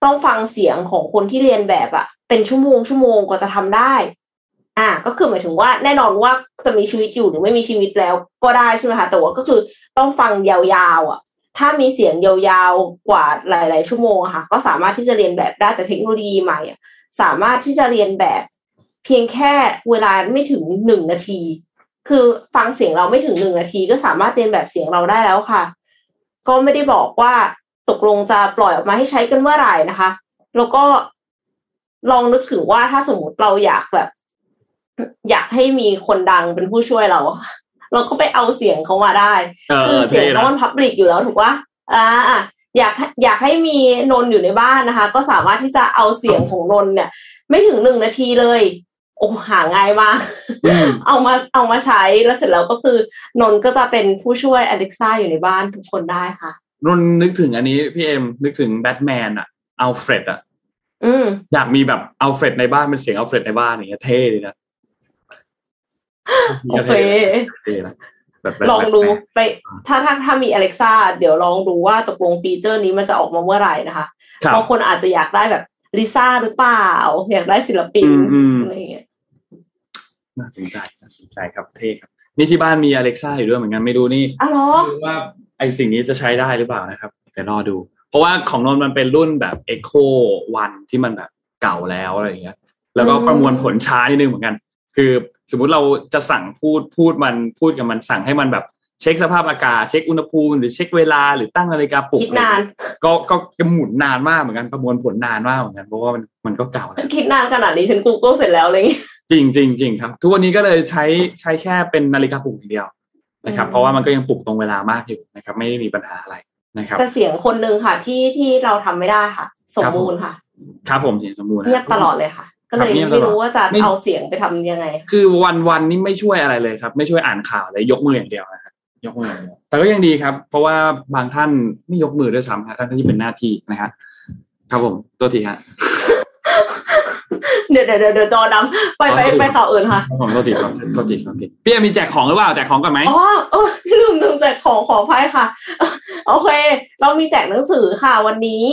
ต้องฟังเสียงของคนที่เรียนแบบอะเป็นชั่วโมงชั่วโมงกว่าจะทำได้ อ่า ก็คือหมายถึงว่าแน่นอนว่าจะมีชีวิตอยู่หรือไม่มีชีวิตแล้วก็ได้ใช่ไหมคะแต่ว่าก็คือต้องฟังยาวๆอะถ้ามีเสียงยาวๆกว่าหลาย ๆ ชั่วโมงค่ะ ก็สามารถที่จะเรียนแบบได้แต่เทคโนโลยีใหม่อะสามารถที่จะเรียนแบบเพียงแค่เวลาไม่ถึงหนึ่งนาที คือฟังเสียงเราไม่ถึงหนึ่งนาทีก็สามารถเรียนแบบเสียงเราได้แล้วค่ะ ก็ไม่ได้บอกว่าตกลงจะปล่อยออกมาให้ใช้กันเมื่อไหร่นะคะ แล้วก็ลองนึกถึงว่าถ้าสมมติเราอยากแบบ อยากให้มีคนดังเป็นผู้ช่วยเรา เราก็ไปเอาเสียงเขามาได้เออคือเสียงท่เขามันพับลิกอยู่แล้วถูกปะอ่าอะอยากให้อยากให้มีนนท์อยู่ในบ้านนะคะ ก็สามารถที่จะเอาเสียงของนนท์เนี่ย ไม่ถึงหนึ่งนาทีเลย โอ้หาง่ายมากอืมเอามาเอามาใช้แล้วเสร็จแล้วก็คือนนท์ก็จะเป็นผู้ช่วยอเล็กซ่าอยู่ในบ้านทุกคนได้ค่ะนนท์นึกถึงอันนี้พี่เอ็มนึกถึงแบทแมนอะอัลเฟรดอะอืมอยากมีแบบอัลเฟรดในบ้านเป็นเสียงอัลเฟรดในบ้านอย่างเงี้ยเท่เลยนะโอเคเท่นะแบบแบบลองดูแบบไป ถ้าถ้าถ้ามีอเล็กซ่าเดี๋ยวลองดูว่าตกลงฟีเจอร์นี้มันจะออกมาเมื่อไหร่นะคะครับบางคนอาจจะอยากได้แบบลิซ่าหรือเปล่า อยากได้ศิลปินอืมอืมอะไรอย่างเงี้ย น่าสนใจน่าสนใจครับเท่ครับ นี่ที่บ้านมีอเล็กซ่าอยู่ด้วยเหมือนกันไม่รู้นี่อ้าวเหรอไม่รู้ว่าไอสิ่งนี้จะใช้ได้หรือเปล่านะครับ แต่รอดู เพราะว่าของนนท์มันเป็นรุ่นแบบ Echo One ที่มันแบบเก่าแล้วอะไรอย่างเงี้ย แล้วก็อืมประมวลผลช้านิดนึงเหมือนกัน คือสมมุติเราจะสั่งพูดพูดมันพูดกับมันสั่งให้มันแบบ เช็คสภาพอากาศเช็คอุณหภูมิหรือเช็คเวลาหรือตั้งนาฬิกาปลุกคิดนาน ก็ก็ก็หมุนนานมากเหมือนกันประมวลผลนานมากเหมือนกันเพราะว่ามันมันก็เก่าแล้วคิดนานขนาดนี้ฉัน Google เสร็จแล้วอะไรอย่างเงี้ยจริงจริงจริงครับ ทุกวันนี้ก็เลยใช้ใช้แค่เป็นนาฬิกาปลุกอย่างเดียวนะครับอืมเพราะว่ามันก็ยังปลุกตรงเวลามากอยู่นะครับ ไม่ได้มีปัญหาอะไรนะครับแต่เสียงคนหนึ่งค่ะ ที่ที่เราทำไม่ได้ค่ะ สมมูลค่ะ ครับผมเสียงสมบูรณ์นะเงียบตลอดเลยค่ะก็เลยครับเงียบตลอดไม่รู้ว่าจะไม่เอาเสียงไปทำยังไง คือวันวันนี้ไม่ช่วยอะไรเลยครับ ไม่ช่วยอ่านข่าวเลยยกมืออย่างเดียวนะครับ ยกมืออย่างเดียวแต่ก็ยังดีครับ เพราะว่าบางท่านไม่ยกมือด้วยซ้ำครับท่านที่เป็นหน้าที่นะครับครับผมตัวทีฮะเดี๋ยวเดี๋ยวเดี๋ยวเดี๋ยวจอดำไปไปอ๋อไปข่าวอื่นค่ะครับผมตัวทีครับตัวทีตัวทีพี่เอ็มมีแจกของหรือเปล่าแจกของกันไหมอ๋อเออลืมลืมแจกของขออภัยค่ะ โอเค เรามีแจกหนังสือค่ะวันนี้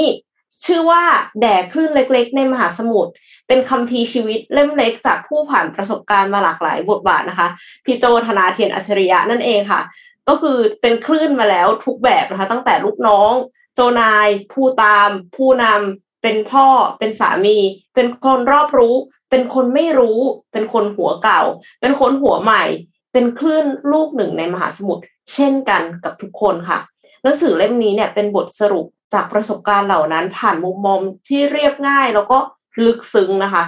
ชื่อว่าแดกคลื่นเล็ก ๆ ในมหาสมุทรเป็นคำพีร์ชีวิตเล่มเล็กจากผู้ผ่านประสบการณ์มาหลากหลายบทบาทนะคะพี่โจธนาเทียนอัจฉริยะนั่นเองค่ะ ก็คือเป็นคลื่นมาแล้วทุกแบบนะคะ ตั้งแต่ลูกน้องโจนาย ผู้ตาม ผู้นำเป็นพ่อ เป็นสามี เป็นคนรอบรู้ เป็นคนไม่รู้ เป็นคนหัวเก่า เป็นคนหัวใหม่ เป็นคลื่นลูกหนึ่งในมหาสมุทรเช่นกันกับทุกคนค่ะหนังสือเล่มนี้เนี่ยเป็นบทสรุปจากประสบการณ์เหล่านั้น ผ่านมุมมองที่เรียบง่ายแล้วก็ลึกซึ้งนะคะ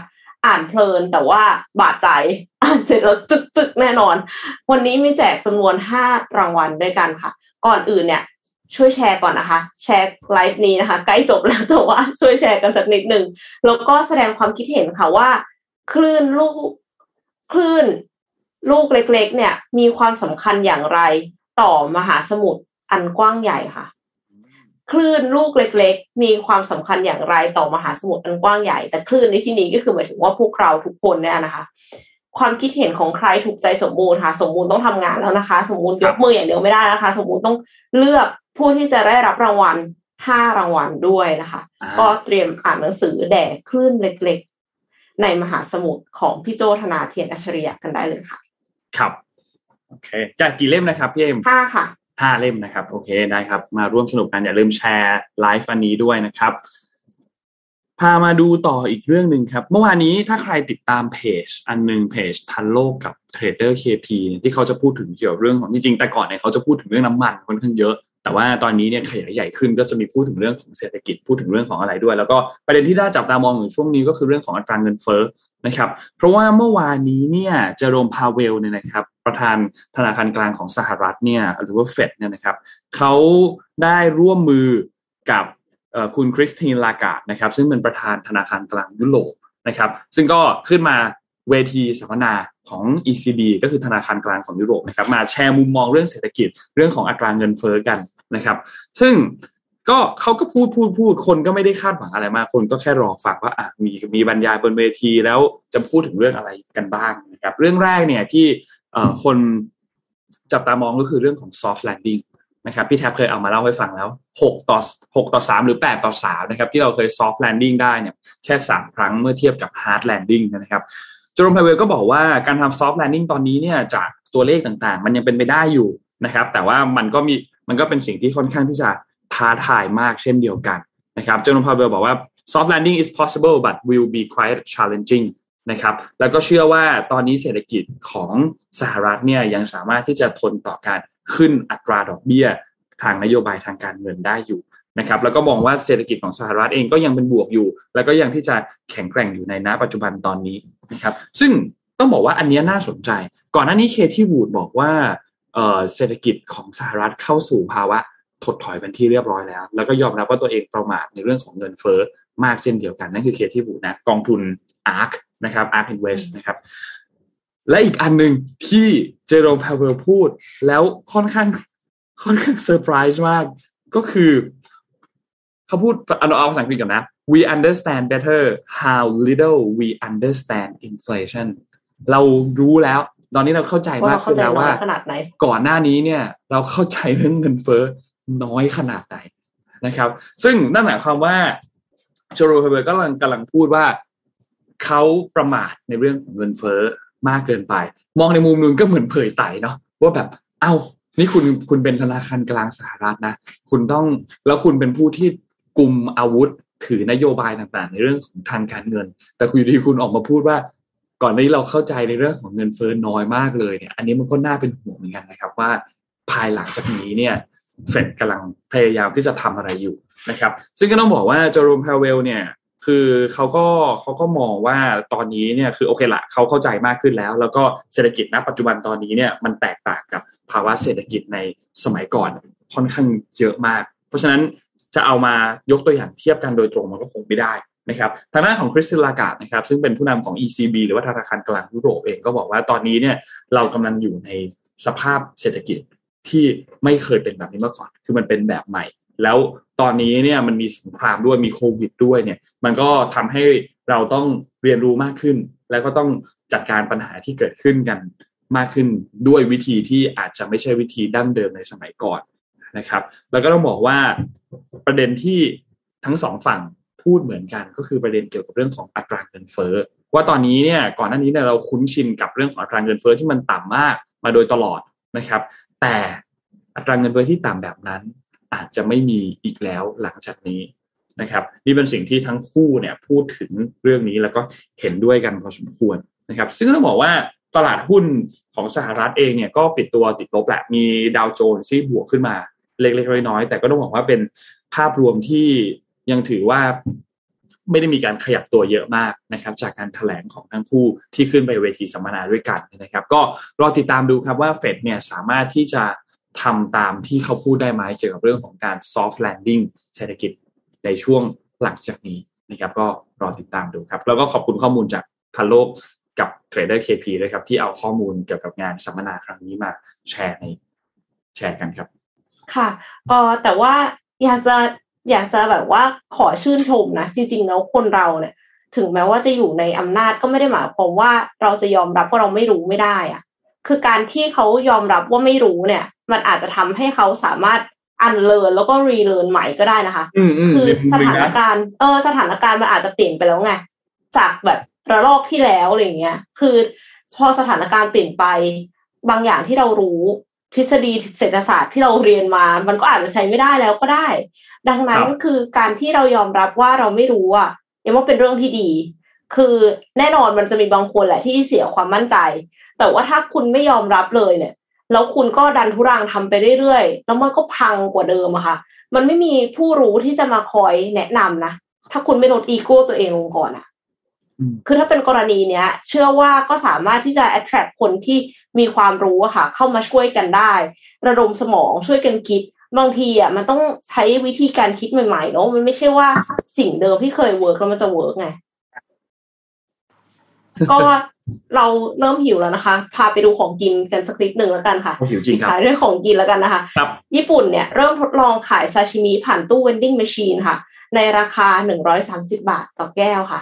อ่านเพลินแต่ว่าบาดใจานเสร็จแล้วจึกๆแน่นอน วันนี้มีแจกจำนวนห้ารางวัลด้วยกันค่ะ ก่อนอื่นเนี่ยช่วยแชร์ก่อนนะคะ แชร์ไลฟ์นี้นะคะ ใกล้จบแล้วแต่ว่าช่วยแชร์กันสักนิดหนึ่งแล้วก็แสดงความคิดเห็นค่ะว่า คลื่นลูกคลื่นลูกเล็ก ๆ เนี่ย มีความสำคัญอย่างไรต่อมหาสมุทรอันกว้างใหญ่ค่ะ คลื่นลูกเล็ก ๆ มีความสำคัญอย่างไรต่อมหาสมุทรอันกว้างใหญ่ แต่คลื่นในที่นี้ก็คือหมายถึงว่าพวกเราทุกคนเนี่ยนะคะ ความคิดเห็นของใครถูกใจสมบูรณ์ค่ะ สมบูรณ์ต้องทำงานแล้วนะคะ สมบูรณ์ยกมืออย่างเดียวไม่ได้นะคะ สมบูรณ์ต้องเลือกผู้ที่จะได้รับรางวัลห้ารางวัลด้วยนะคะอ่าก็เตรียมอ่านหนังสือแด่คลื่นเล็กๆ ในมหาสมุทรของพี่โจ้ธนาเธียรอัจฉริยะกันได้เลยค่ะ ครับโอเคแจกกี่เล่มนะครับพี่เอ็มห้าค่ะห้าเล่มนะครับ โอเคได้ครับ มาร่วมสนุกกันอย่าลืมแชร์ไลฟ์อันนี้ด้วยนะครับ พามาดูต่ออีกเรื่องหนึ่งครับ เมื่อวานนี้ถ้าใครติดตามเพจ อันหนึ่งเพจทันโลกกับเทรดเดอร์เคพีที่เขาจะพูดถึงเกี่ยวกับเรื่องของจริงๆ แต่ก่อนเนี่ยเขาจะพูดถึงเรื่องน้ำมันค่อนข้างเยอะ แต่ว่าตอนนี้เนี่ยขยายใหญ่ขึ้นก็จะมีพูดถึงเรื่องของเศรษฐกิจพูดถึงเรื่องของอะไรด้วย แล้วก็ประเด็นที่น่าจับตามองอยู่ช่วงนี้ก็คือเรื่องของอัตราเงินเฟ้อนะครับ เพราะว่าเมื่อวานนี้เนี่ยเจอโรมพาวเวลเนี่ยนะครับ ประธานธนาคารกลางของสหรัฐเนี่ยหรือว่าเฟดเนี่ยนะครับเขาได้ร่วมมือกับ คุณคริสตินลากาดนะครับซึ่งเป็นประธานธนาคารกลางยุโรปนะครับซึ่งก็ขึ้นมาเวทีสัมมนาของ ECB ก็คือธนาคารกลางของยุโรปนะครับมาแชร์มุมมองเรื่องเศรษฐกิจเรื่องของอัตราเงินเฟ้อกันนะครับ ซึ่งก็เขาก็พูดพูดพูดคนก็ไม่ได้คาดหวังอะไรมากคนก็แค่รอฟังว่าอะมีมีบรรยายบนเวทีแล้วจะพูดถึงเรื่องอะไรกันบ้างนะครับ เรื่องแรกเนี่ยที่คนจับตามองก็คือเรื่องของ soft landing นะครับพี่แท็บเคยเอามาเล่าให้ฟังแล้ว 6 ต่อ 6 ต่อ 3 หรือ 8 ต่อ 3 นะครับ ที่เราเคย soft landing ได้เนี่ยแค่ 3 ครั้งเมื่อเทียบกับ hard landing นะครับเจอโรมพาวเวลก็บอกว่าการทำ soft landing ตอนนี้เนี่ยจากตัวเลขต่างๆ มันยังเป็นไปได้อยู่นะครับ แต่ว่ามันก็มีมันก็เป็นสิ่งที่ค่อนข้างที่จะท้าทายมากเช่นเดียวกันนะครับเจอโรมพาวเวลบอกว่า soft landing is possible but will be quite challenging นะครับแล้วก็เชื่อว่าตอนนี้เศรษฐกิจของสหรัฐเนี่ยยังสามารถที่จะทนต่อการ ขึ้นอัตราดอกเบี้ยทางนโยบายทางการเงินได้อยู่นะครับแล้วก็มองว่าเศรษฐกิจของสหรัฐเองก็ยังเป็นบวกอยู่ แล้วก็ยังที่จะแข็งแกร่งอยู่ในณปัจจุบันตอนนี้นะครับซึ่งต้องบอกว่าอันนี้น่าสนใจ ก่อนหน้านี้เคที่วูดบอกว่าเศรษฐกิจของสหรัฐเข้าสู่ภาวะถดถอยเป็นที่เรียบร้อยแล้ว แล้วก็ยอมรับว่าตัวเองประมาทในเรื่องของเงินเฟ้อมากเช่นเดียวกัน นั่นคือ Cathie Wood นะกองทุน ARK นะครับ ARK Invest นะครับ และอีกอันหนึ่งที่เจอโรมพาวเวลพูด แล้วค่อนข้างค่อนข้างเซอร์ไพรส์มาก ก็คือเขาพูดเอาเอาภาษาอังกฤษกันนะ we understand better how little we understand inflation เรารู้แล้ว ตอนนี้เราเข้าใจมากขึ้นแล้วว่าก่อนหน้านี้เนี่ย เราเข้าใจเรื่องเงินเฟ้อน้อยขนาดไหนนะครับ ซึ่งนั่นหมายความว่าโจโรเฮเบอร์ก็กำลังกำลังพูดว่าเขาประมาทในเรื่องของเงินเฟ้อ มากเกินไป มองในมุมนึงก็เหมือนเผยไตเนาะว่าแบบเอา้านี่คุณคุณเป็นธนาคารกลางสหรัฐนะ คุณต้องแล้วคุณเป็นผู้ที่กลุ่มอาวุธถือนโยบายต่างๆ ในเรื่องของทางการเงิน แต่คุณอยู่ดีคุณออกมาพูดว่า ก่อนนี้เราเข้าใจในเรื่องของเงินเฟ้อน้อยมากเลยเนี่ยอันนี้มันก็น่าเป็นห่วงเหมือนกันนะครับว่า ภายหลังจากนี้เนี่ยเฟดกำลังพยายามที่จะทำอะไรอยู่นะครับ ซึ่งก็ต้องบอกว่าจอร์มพาเวลเนี่ย คือเขาก็เขาก็มองว่าตอนนี้เนี่ยคือโอเคละเขาเข้าใจมากขึ้นแล้ว แล้วก็เศรษฐกิจณปัจจุบันตอนนี้เนี่ยมันแตกต่างกับภาวะเศรษฐกิจในสมัยก่อนค่อนข้างเยอะมาก เพราะฉะนั้นจะเอามายกตัวอย่างเทียบกันโดยตรงมันก็คงไม่ได้นะครับทางด้านของคริสติลากาดนะครับซึ่งเป็นผู้นำของ ECB หรือว่าธนาคารกลางยุโรปเองก็บอกว่าตอนนี้เนี่ยเรากำลังอยู่ในสภาพเศรษฐกิจที่ไม่เคยเป็นแบบนี้มาก่อน คือมันเป็นแบบใหม่ แล้วตอนนี้เนี่ยมันมีสงครามด้วยมีโควิดด้วยเนี่ย มันก็ทำให้เราต้องเรียนรู้มากขึ้น แล้วก็ต้องจัดการปัญหาที่เกิดขึ้นกันมากขึ้นด้วยวิธีที่อาจจะไม่ใช่วิธีดั้งเดิมในสมัยก่อนนะครับ แล้วก็ต้องบอกว่าประเด็นที่ทั้งสองฝั่งพูดเหมือนกันก็คือประเด็นเกี่ยวกับเรื่องของอัตราเงินเฟ้อว่าตอนนี้เนี่ยก่อนหน้านี้เนี่ยเราคุ้นชินกับเรื่องของอัตราเงินเฟ้อที่มันต่ำมากมาโดยตลอดนะครับ แต่อัตราเงินเฟ้อที่ต่ำแบบนั้น อาจจะไม่มีอีกแล้วหลังจากนี้นะครับนี่เป็นสิ่งที่ทั้งคู่เนี่ยพูดถึงเรื่องนี้แล้วก็เห็นด้วยกันพอสมควรนะครับ ซึ่งต้องบอกว่าตลาดหุ้นของสหรัฐเองเนี่ยก็ปิดตัวติดลบแหละมีดาวโจนส์ที่บวกขึ้นมาเล็กๆน้อยๆแต่ก็ต้องบอกว่าเป็นภาพรวมที่ยังถือว่าไม่ได้มีการขยับตัวเยอะมากนะครับ จากการถแถลงของทั้งคู่ที่ขึ้นไปเวทีสัมมนาด้วยกันนะครับ ก็รอติดตามดูครับว่าเฟดเนี่ยสามารถที่จะ ทำตามที่เขาพูดได้ไหมเกี่ยวกับเรื่องของการ soft landing เศรษฐกิจในช่วงหลังจากนี้นะครับก็รอติดตามดูครับ แล้วก็ขอบคุณข้อมูลจากพันโลกกับเทรดเดอร์เคพีด้วยครับที่เอาข้อมูลเกี่ยวกับงานสัมมนาครั้งนี้มาแชร์ในแชร์กันครับ ค่ะเออแต่ว่าอยากจะอยากจะแบบว่าขอชื่นชมนะ จริงๆแล้วคนเราเนี่ย ถึงแม้ว่าจะอยู่ในอำนาจก็ไม่ได้หมายความว่าเราจะยอมรับว่าเราไม่รู้ไม่ได้อะ คือการที่เขายอมรับว่าไม่รู้เนี่ย มันอาจจะทำให้เขาสามารถอันเลินแล้วก็รีเลินใหม่ก็ได้นะคะ คือสถานการณ์เออสถานการณ์มันอาจจะเปลี่ยนไปแล้วไง จากแบบระลอกที่แล้วอะไรเงี้ย คือพอสถานการณ์เปลี่ยนไป บางอย่างที่เรารู้ทฤษฎีเศรษฐศาสตร์ที่เราเรียนมา มันก็อาจจะใช้ไม่ได้แล้วก็ได้ ดังนั้นคือการที่เรายอมรับว่าเราไม่รู้อะยังว่าเป็นเรื่องที่ดี คือแน่นอนมันจะมีบางคนแหละที่เสียความมั่นใจ แต่ว่าถ้าคุณไม่ยอมรับเลยเนี่ย แล้วคุณก็ดันทุรังทำไปเรื่อยๆ แล้วมันก็พังกว่าเดิมอะค่ะ มันไม่มีผู้รู้ที่จะมาคอยแนะนำนะ ถ้าคุณไม่ลดอีโก้ตัวเองลงก่อนอะคือถ้าเป็นกรณีเนี้ย เชื่อว่าก็สามารถที่จะ attract คนที่มีความรู้อะค่ะ เข้ามาช่วยกันได้ ระดมสมองช่วยกันคิด บางทีอะมันต้องใช้วิธีการคิดใหม่ๆเนาะมันไม่ใช่ว่าสิ่งเดิมที่เคย work แล้วมันจะ work ไงก็ เราเริ่มหิวแล้วนะคะ พาไปดูของกินกันสักนิดหนึ่งแล้วกันค่ะหิวจริงครับขายด้วยของกินแล้วกันนะคะครับญี่ปุ่นเนี่ยเริ่มทดลองขายซาชิมิผ่านตู้ vending machine ค่ะ ในราคา 130 บาทต่อแก้วค่ะ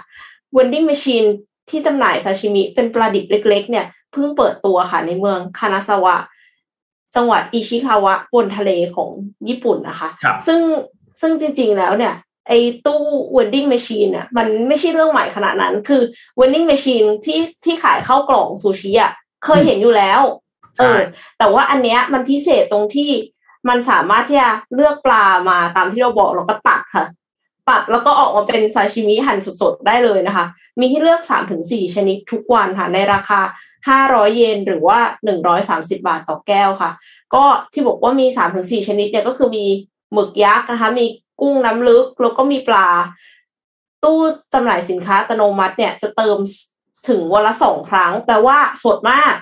vending machine ที่จำหน่ายซาชิมิเป็นปลาดิบเล็ก ๆ เนี่ยเพิ่งเปิดตัวค่ะในเมืองคานาซาวะ จังหวัดอิชิคาวะบนทะเลของญี่ปุ่นนะคะครับซึ่งซึ่งจริง ๆ แล้วเนี่ย ไอ้ตู้ vending machine อะมันไม่ใช่เรื่องใหม่ขนาดนั้น คือ vending machine ที่ที่ขายข้าวกล่องซูชิอะเคยเห็นอยู่แล้วเออแต่ว่าอันเนี้ยมันพิเศษตรงที่มันสามารถที่จะเลือกปลามาตามที่เราบอกแล้วก็ตัดค่ะ ตัดแล้วก็ออกมาเป็นซาชิมิหั่นสดๆ ได้เลยนะคะ มีให้เลือกสามถึงสี่ชนิดทุกวันค่ะ ในราคาห้าร้อยเยนหรือว่าหนึ่งร้อยสามสิบาทต่อแก้วค่ะ ก็ที่บอกว่ามีสามถึงสี่ชนิดเนี่ยก็คือมีหมึกยักษ์นะคะ มี กุ้งน้ำลึกแล้วก็มีปลา ตู้จำหน่ายสินค้าอัตโนมัติเนี่ยจะเติมถึงวันละสองครั้ง แปลว่าสดมาก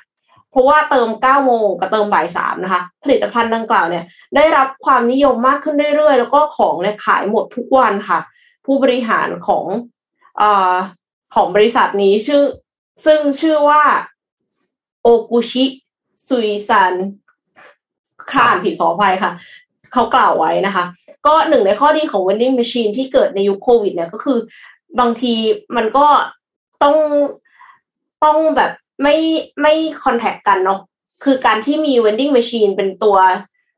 เพราะว่าเติมเก้าโมงกับเติมบ่ายสามนะคะ ผลิตภัณฑ์ดังกล่าวเนี่ย ได้รับความนิยมมากขึ้นเรื่อยๆ แล้วก็ของเนี่ยขายหมดทุกวันค่ะ ผู้บริหารของเอ่อของบริษัทนี้ชื่อ ซึ่งชื่อว่าโอกุชิซุยซันคลานผิดขออภัยค่ะ เขากล่าวไว้นะคะ ก็หนึ่งในข้อดีของ vending machine ที่เกิดในยุคโควิดเนี่ยก็คือบางทีมันก็ต้องต้องแบบไม่ไม่คอนแทคกันเนาะคือการที่มี vending machine เป็นตัว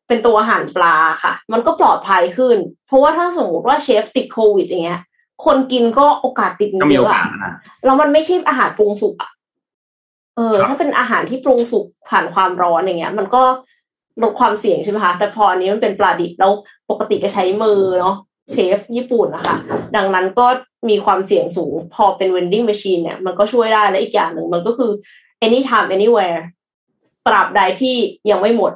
เป็นตัวหั่นปลาค่ะ มันก็ปลอดภัยขึ้น เพราะว่าถ้าสมมติว่าเชฟติดโควิดอย่างเงี้ย คนกินก็โอกาสติดก็มีเยโออะกาอะสนะแล้วมันไม่ใช่อาหารปรุงสุกอะเออครับถ้าเป็นอาหารที่ปรุงสุกผ่านความร้อนอย่างเงี้ย มันก็ ลดความเสี่ยงใช่ไหมคะแต่พออันนี้มันเป็นปลาดิบแล้วปกติก็ใช้มือเนาะเชฟญี่ปุ่นนะคะดังนั้นก็มีความเสี่ยงสูง พอเป็น vending machine เนี่ยมันก็ช่วยได้และอีกอย่างหนึ่งมันก็คือ anytime anywhere ตราบใดที่ยังไม่หมด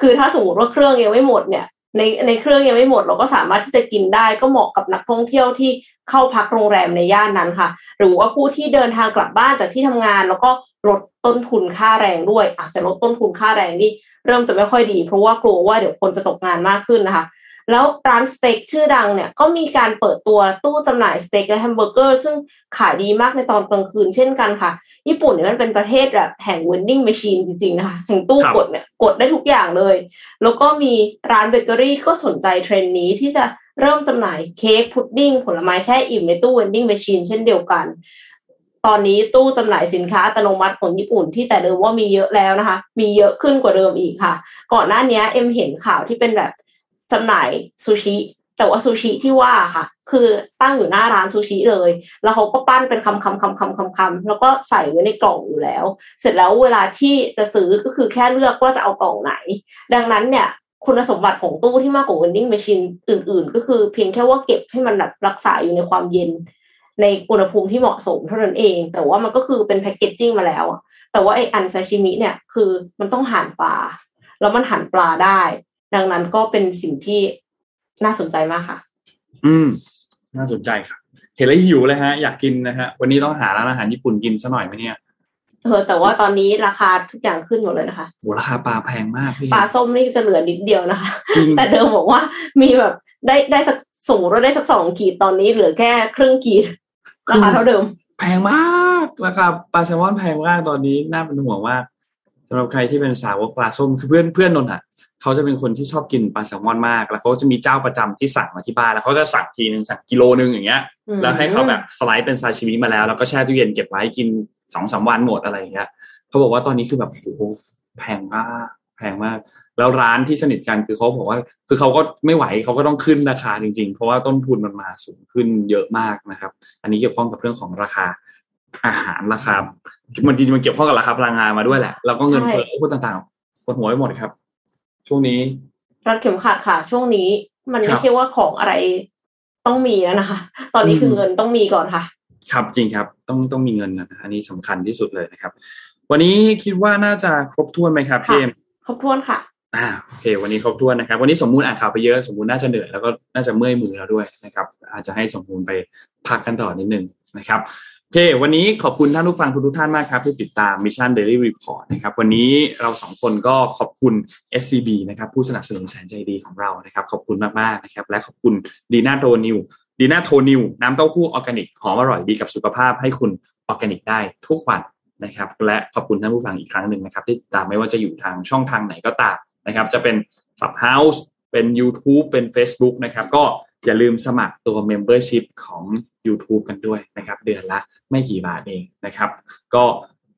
คือถ้าสมมติว่าเครื่องยังไม่หมดเนี่ย ในในเครื่องยังไม่หมด เราก็สามารถที่จะกินได้ก็เหมาะกับนักท่องเที่ยวที่เข้าพักโรงแรมในย่านนั้นค่ะ หรือว่าผู้ที่เดินทางกลับบ้านจากที่ทำงาน แล้วก็ ลดต้นทุนค่าแรงด้วยอะแต่ลดต้นทุนค่าแรงนี่เริ่มจะไม่ค่อยดี เพราะว่ากลัวว่าเดี๋ยวคนจะตกงานมากขึ้นนะคะ แล้วร้านสเต็กชื่อดังเนี่ยก็มีการเปิดตัวตู้จำหน่ายสเต็กและแฮมเบอร์เกอร์ซึ่งขายดีมากในตอนกลางคืนเช่นกันค่ะ ญี่ปุ่นเนี่ยมันเป็นประเทศแบบแห่ง vending machine จริงๆนะคะแห่งตู้ครับกดเนี่ยกดได้ทุกอย่างเลย แล้วก็มีร้านเบเกอรี่ก็สนใจเทรนด์นี้ที่จะเริ่มจำหน่ายเค้กพุดดิ้งผลไม้แช่อิ่มในตู้ vending machine เช่นเดียวกัน ตอนนี้ตู้จำหน่ายสินค้าอัตโนมัติของญี่ปุ่นที่แต่เดิมว่ามีเยอะแล้วนะคะ มีเยอะขึ้นกว่าเดิมอีกค่ะ ก่อนหน้านี้เอ็มเห็นข่าวที่เป็นแบบจำหน่ายซูชิ แต่ว่าซูชิที่ว่าค่ะ คือตั้งอยู่หน้าร้านซูชิเลย แล้วเขาก็ปั้นเป็นคำคำคำคำคำคำแล้วก็ใส่ไว้ในกล่องอยู่แล้ว เสร็จแล้วเวลาที่จะซื้อก็คือแค่เลือกว่าจะเอากล่องไหน ดังนั้นเนี่ยคุณสมบัติของตู้ที่มากกว่า vending machine อื่น ๆ ก็คือเพียงแค่ว่าเก็บให้มันแบบรักษาอยู่ในความเย็น ในอุณหภูมิที่เหมาะสมเท่านั้นเอง แต่ว่ามันก็คือเป็นแพคเกจจิ้งมาแล้วอะแต่ว่าไออันซาชิมิเนี่ยคือมันต้องหั่นปลา แล้วมันหั่นปลาได้ ดังนั้นก็เป็นสิ่งที่น่าสนใจมากค่ะ อืม น่าสนใจครับเห็นแล้วหิวเลยฮะ อยากกินนะฮะ วันนี้ต้องหาร้านอาหารญี่ปุ่นกินซะหน่อยไหมเนี่ยเออแต่ว่าตอนนี้ราคาทุกอย่างขึ้นหมดเลยนะคะโหราคาปลาแพงมากพี่ปลาส้มนี่จะเหลือนิดเดียวนะคะจริงแต่เดิมบอกว่ามีแบบได้ได้สักสมมติว่าได้สักสองขีดตอนนี้เหลือแค่ครึ่งขีด ราคาเท่าเดิม แพงมากราคาปลาแซลมอนแพงมากตอนนี้น่าเป็นห่วงมากสำหรับใครที่เป็นสาวกปลาส้มคือเพื่อนเพื่อนนนท์อะเขาจะเป็นคนที่ชอบกินปลาแซลมอนมาก แล้วเขาจะมีเจ้าประจำที่สั่งมาที่บ้านแล้วเขาจะสั่งทีนึงสั่งกิโลนึงอย่างเงี้ยอืมแล้วให้เขาแบบสไลด์เป็นซาชิมิมาแล้วแล้วก็แช่ตู้เย็นเก็บไว้กินสองสามวันหมดอะไรอย่างเงี้ยเขาบอกว่าตอนนี้คือแบบโอ้โหแพงมากแพงมาก แล้วร้านที่สนิทกันคือเขาบอกว่า คือเขาก็ไม่ไหวเขาก็ต้องขึ้นราคาจริง ๆ เพราะว่าต้นทุนมันมาสูงขึ้นเยอะมากนะครับ อันนี้เกี่ยวข้องกับเรื่องของราคาอาหารราคา มันจริงๆมันเกี่ยวข้องกับราคาพลังงานมาด้วยแหละ แล้วก็เงินใช่เฟ้อพวกต่างๆปวดหัวไปหมดครับ ช่วงนี้รัดเข็มขัดค่ะ ช่วงนี้มันคไม่รับใช่ว่าของอะไรต้องมีแล้วนะคะ ตอนนี้คือเงินต้องมีก่อนค่ะ ครับจริงครับ ต้องต้องมีเงินนะอันนี้สำคัญที่สุดเลยนะครับ วันนี้คิดว่าน่าจะครบถ้วนไหมครับค่ะเกมครบถ้วนค่ะ อ่าโอเค วันนี้ครบถ้วนนะครับ วันนี้สมมูลอ่านข่าวไปเยอะสมมูลน่าจะเหนื่อยแล้วก็น่าจะเมื่อยมือแล้วด้วยนะครับ อาจจะให้สมบูรณ์ไปพักกันต่อนิดนึงนะครับโอเค วันนี้ขอบคุณท่านผู้ฟังทุกท่านมากครับ ที่ติดตาม Mission Daily Report นะครับ วันนี้เราสองคนก็ขอบคุณ SCB นะครับ ผู้สนับสนุนแสนใจดีของเรานะครับ ขอบคุณมากๆนะครับ และขอบคุณดีน่าโทนิวดีน่าโทนิวน้ำเต้าหู้ออร์แกนิกหอมอร่อยดีกับสุขภาพให้คุณออร์แกนิกได้ทุกวันนะครับ และขอบคุณท่านผู้ฟังอีกครั้งหนึ่งนะครับ ที่ตามไม่ว่าจะอยู่ทางช่องทางไหนก็ตาม นะครับ จะเป็น Clubhouse เป็น YouTube เป็น Facebook นะครับ ก็อย่าลืมสมัครตัว Membership ของ YouTube กันด้วยนะครับ เดือนละไม่กี่บาทเองนะครับ ก็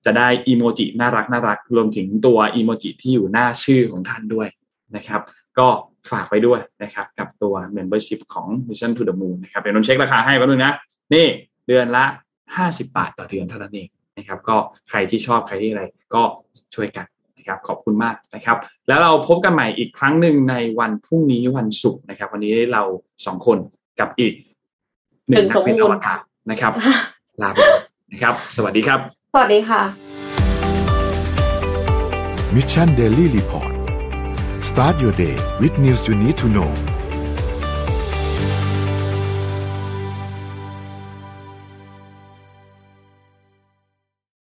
จะได้อีโมจิน่ารักน่ารักรวมถึงตัวอีโมจิที่อยู่หน้าชื่อของท่านด้วยนะครับ ก็ฝากไปด้วยนะครับ กับตัว Membership ของ Mission to the Moon นะครับเดี๋ยวนนเช็คราคาให้แป๊บนึงนะ นี่เดือนละ 50 บาทต่อเดือนเท่านั้นเองนะครับ ก็ใครที่ชอบใครที่อะไรก็ช่วยกัน ครับขอบคุณมากนะครับ แล้วเราพบกันใหม่อีกครั้งหนึ่งในวันพรุ่งนี้วันศุกร์นะครับ วันนี้เราสองคนกับอีกหนึ่งนักบินอวกาศนะครับ ลาไปก่อนนะครับ สวัสดีครับ สวัสดีค่ะ Mission Daily Report start your day with news you need to know